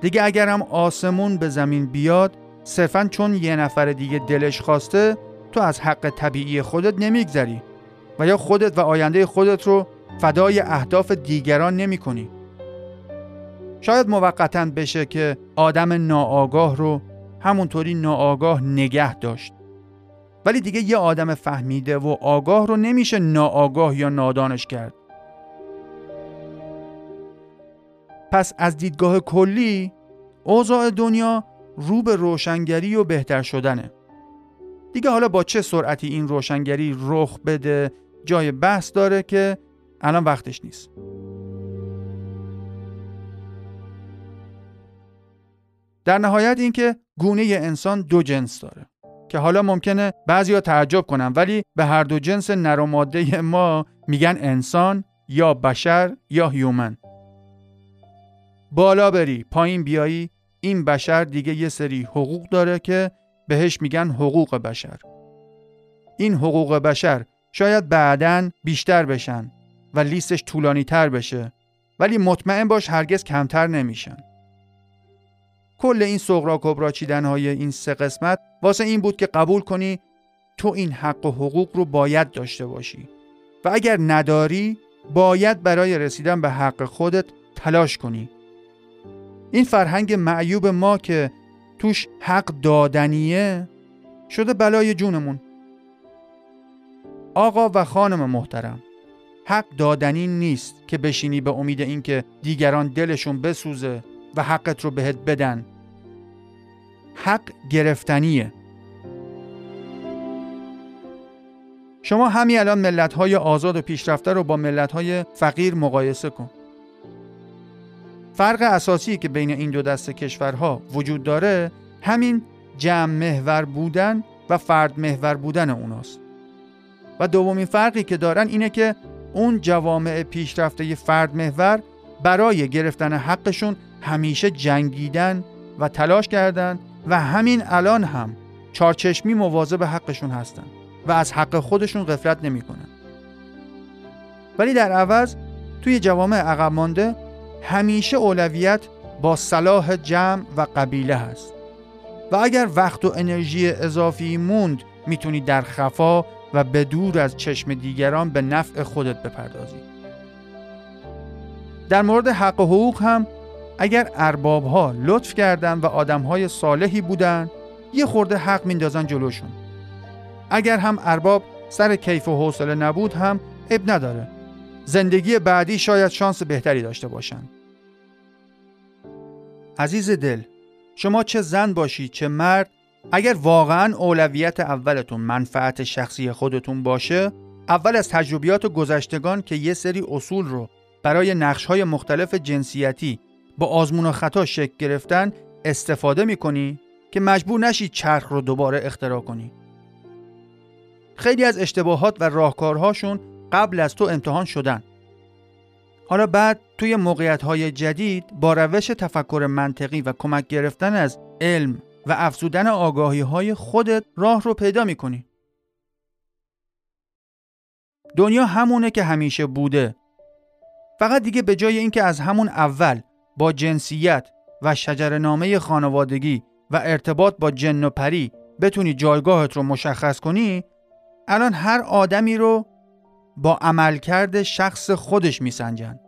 دیگه اگرم آسمون به زمین بیاد صرفا چون یه نفر دیگه دلش خواسته تو از حق طبیعی خودت نمیگذری و یا خودت و آینده خودت رو فدای اهداف دیگران نمی کنی. شاید موقتا بشه که آدم ناآگاه رو همونطوری ناآگاه نگه داشت. ولی دیگه یه آدم فهمیده و آگاه رو نمیشه ناآگاه یا نادانش کرد. پس از دیدگاه کلی اوضاع دنیا رو به روشنگری و بهتر شدنه. دیگه حالا با چه سرعتی این روشنگری رخ بده جای بحث داره که الان وقتش نیست. در نهایت اینکه گونه انسان دو جنس داره که حالا ممکنه بعضیا تعجب کنن ولی به هر دو جنس نر ماده ما میگن انسان یا بشر یا هیومن بالا بری پایین بیایی این بشر دیگه یه سری حقوق داره که بهش میگن حقوق بشر. این حقوق بشر شاید بعدا بیشتر بشن و لیستش طولانی تر بشه ولی مطمئن باش هرگز کمتر نمیشن. کل این سغرا کبرا چیدن های این سه قسمت واسه این بود که قبول کنی تو این حق و حقوق رو باید داشته باشی و اگر نداری باید برای رسیدن به حق خودت تلاش کنی. این فرهنگ معیوب ما که توش حق دادنیه؟ شده بلای جونمون. آقا و خانم محترم حق دادنی نیست که بشینی به امید اینکه دیگران دلشون بسوزه و حقت رو بهت بدن. حق گرفتنیه. شما همین الان ملت های آزاد و پیشرفته رو با ملت های فقیر مقایسه کن. فرق اساسی که بین این دو دسته کشورها وجود داره همین جمع محور بودن و فرد محور بودن اوناست و دومین فرقی که دارن اینه که اون جوامع پیشرفته فرد محور برای گرفتن حقشون همیشه جنگیدن و تلاش کردن و همین الان هم چارچشمی مواظب حقشون هستن و از حق خودشون غفلت نمی‌کنن. ولی در عوض توی جوامع عقب مانده همیشه اولویت با صلاح جمع و قبیله هست. و اگر وقت و انرژی اضافی موند می‌تونی در خفا و به دور از چشم دیگران به نفع خودت بپردازی. در مورد حق و حقوق هم اگر ارباب ها لطف کردن و آدم های صالحی بودن یه خورده حق میندازن جلوشون. اگر هم ارباب سر کیف و حوصله نبود هم اب نداره. زندگی بعدی شاید شانس بهتری داشته باشن عزیز دل شما چه زن باشید چه مرد اگر واقعا اولویت اولتون منفعت شخصی خودتون باشه اول از تجربیات گذشتگان که یه سری اصول رو برای نقشهای مختلف جنسیتی با آزمون و خطا شکل گرفتن استفاده می‌کنی که مجبور نشید چرخ رو دوباره اختراع کنی. خیلی از اشتباهات و راهکارهاشون قبل از تو امتحان شدن حالا بعد توی موقعیت های جدید با روش تفکر منطقی و کمک گرفتن از علم و افزودن آگاهی های خودت راه رو پیدا می‌کنی. دنیا همونه که همیشه بوده. فقط دیگه به جای اینکه از همون اول با جنسیت و شجرنامه خانوادگی و ارتباط با جن و پری بتونی جایگاهت رو مشخص کنی الان هر آدمی رو با عملکرد شخص خودش میسنجن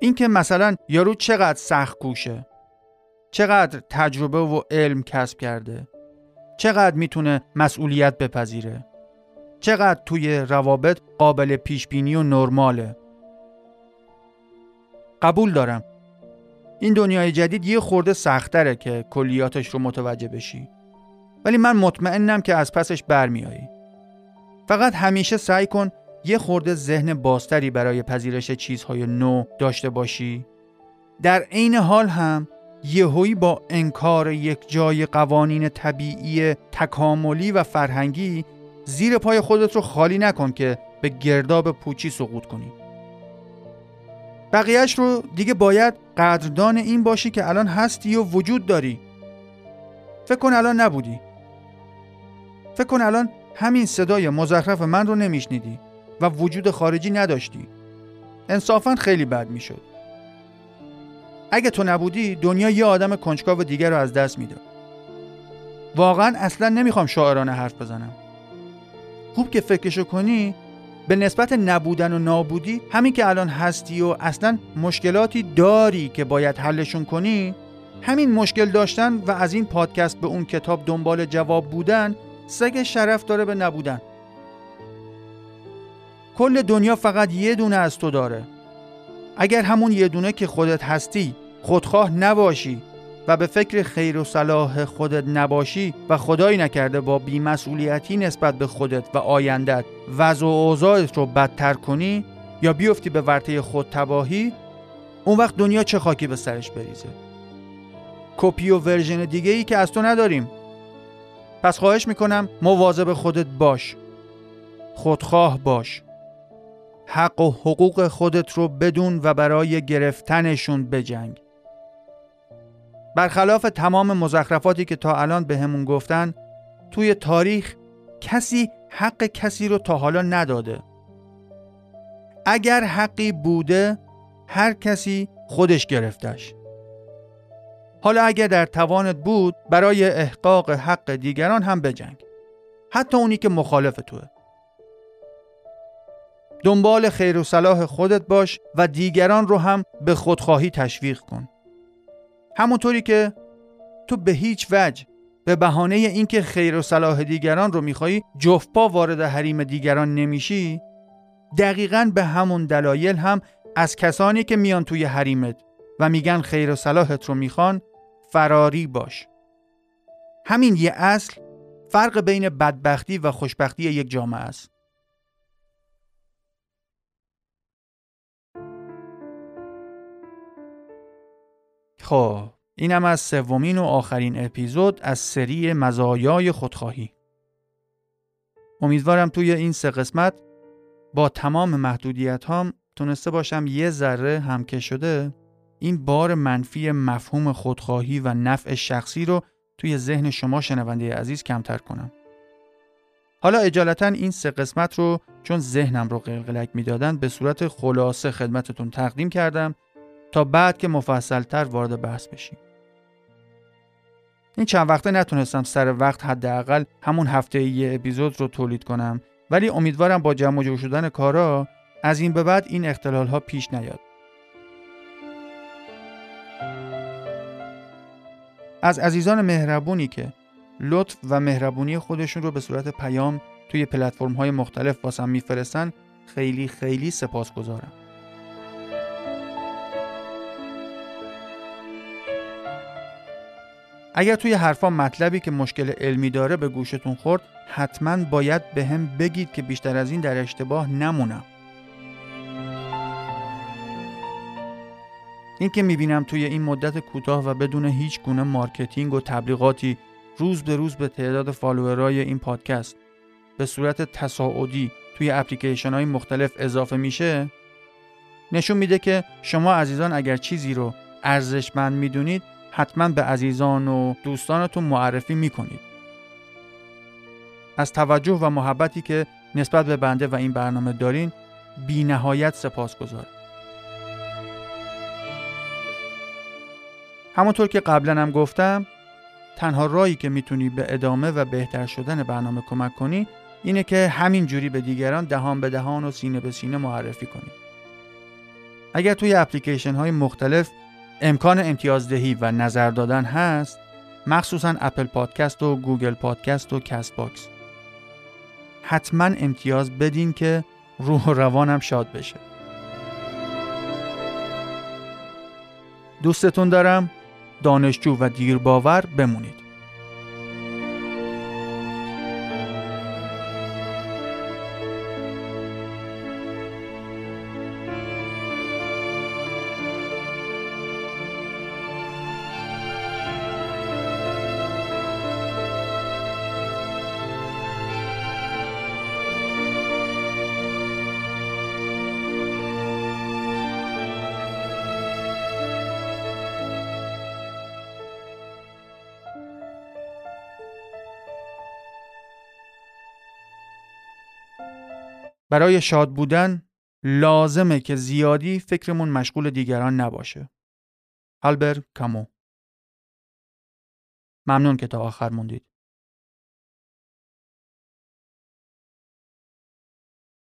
اینکه مثلا یارو چقدر سخت کوشه چقدر تجربه و علم کسب کرده چقدر می‌تونه مسئولیت بپذیره چقدر توی روابط قابل پیش بینی و نرماله. قبول دارم. این دنیای جدید یه خورده سختره که کلیاتش رو متوجه بشی. ولی من مطمئنم که از پسش برمیایی فقط همیشه سعی کن یه خورده ذهن بازتری برای پذیرش چیزهای نو داشته باشی. در عین حال هم یهویی با انکار یک جای قوانین طبیعی تکاملی و فرهنگی زیر پای خودت رو خالی نکن که به گرداب پوچی سقوط کنی. بقیهش رو دیگه باید قدردان این باشی که الان هستی و وجود داری. فکر کن الان نبودی. فکر کن الان همین صدای مزخرف من رو نمیشنیدی و وجود خارجی نداشتی. انصافا خیلی بد می‌شد. اگه تو نبودی دنیا یه آدم کنجکاو دیگر رو از دست می‌داد واقعا اصلا نمی‌خوام شاعرانه حرف بزنم. خوب که فکرشو کنی به نسبت نبودن و نابودی همین که الان هستی و اصلا مشکلاتی داری که باید حلشون کنی همین مشکل داشتن و از این پادکست به اون کتاب دنبال جواب بودن سگ شرف داره به نبودن. کل دنیا فقط یه دونه از تو داره. اگر همون یه دونه که خودت هستی خودخواه نباشی و به فکر خیر و صلاح خودت نباشی و خدایی نکرده با بیمسئولیتی نسبت به خودت و آیندت وضع و اوضاعت رو بدتر کنی یا بیفتی به ورطه خود تباهی اون وقت دنیا چه خاکی به سرش بریزه؟ کپی و ورژن دیگه ای که از تو نداریم. پس خواهش می‌کنم مواظب خودت باش. خودخواه باش. حق و حقوق خودت رو بدون و برای گرفتنشون بجنگ. برخلاف تمام مزخرفاتی که تا الان به همون گفتن توی تاریخ کسی حق کسی رو تا حالا نداده. اگر حقی بوده هر کسی خودش گرفتش. حالا اگر در توانت بود برای احقاق حق دیگران هم بجنگ. حتی اونی که مخالف توه. دنبال خیر و صلاح خودت باش و دیگران رو هم به خودخواهی تشویق کن. همونطوری که تو به هیچ وجه به بهانه اینکه خیر و صلاح دیگران رو میخوایی جفپا وارد حریم دیگران نمیشی دقیقا به همون دلایل هم از کسانی که میان توی حریمت و میگن خیر و صلاحت رو می‌خوان فراری باش. همین یه اصل فرق بین بدبختی و خوشبختی یک جامعه است. خب اینم از سومین و آخرین اپیزود از سری مزایای خودخواهی. امیدوارم توی این سه قسمت با تمام محدودیت هام تونسته باشم یه ذره هم که شده. این بار منفی مفهوم خودخواهی و نفع شخصی رو توی ذهن شما شنونده عزیز کمتر کنم. حالا اجالتا این سه قسمت رو چون ذهنم رو قلقلک می‌دادن به صورت خلاصه خدمتتون تقدیم کردم تا بعد که مفصلتر وارد بحث بشیم. این چند وقته نتونستم سر وقت حداقل همون هفته یه اپیزود رو تولید کنم ولی امیدوارم با جمع جور شدن کارا از این به بعد این اختلال ها پیش نیاد. از عزیزان مهربونی که لطف و مهربونی خودشون رو به صورت پیام توی پلتفرم های مختلف واسم میفرستن خیلی خیلی سپاسگزارم. اگر توی حرفا مطلبی که مشکل علمی داره به گوشتون خورد حتما باید بهم بگید که بیشتر از این در اشتباه نمونم این که می‌بینم توی این مدت کوتاه و بدون هیچ گونه marketing و تبلیغاتی روز به روز به تعداد follower ای این پادکست به صورت تصاعدی توی اپلیکیشن های مختلف اضافه میشه نشون میده که شما عزیزان اگر چیزی رو ارزشمند می‌دونید حتما به عزیزان و دوستانتون معرفی می‌کنید از توجه و محبتی که نسبت به بنده و این برنامه دارین بی نهایت سپاس گذارم. همونطور که قبلا هم گفتم تنها راهی که می‌تونی به ادامه و بهتر شدن برنامه کمک کنی اینه که همین جوری به دیگران دهان به دهان و سینه به سینه معرفی کنی. اگر توی اپلیکیشن های مختلف امکان امتیازدهی و نظر دادن هست مخصوصا اپل پادکست و گوگل پادکست و کست باکس حتما امتیاز بدین که روح و روانم شاد بشه. دوستتون دارم. دانشجو و دیرباور بمونید. برای شاد بودن لازمه که زیادی فکرمون مشغول دیگران نباشه. آلبر کامو ممنون که تا آخر موندید.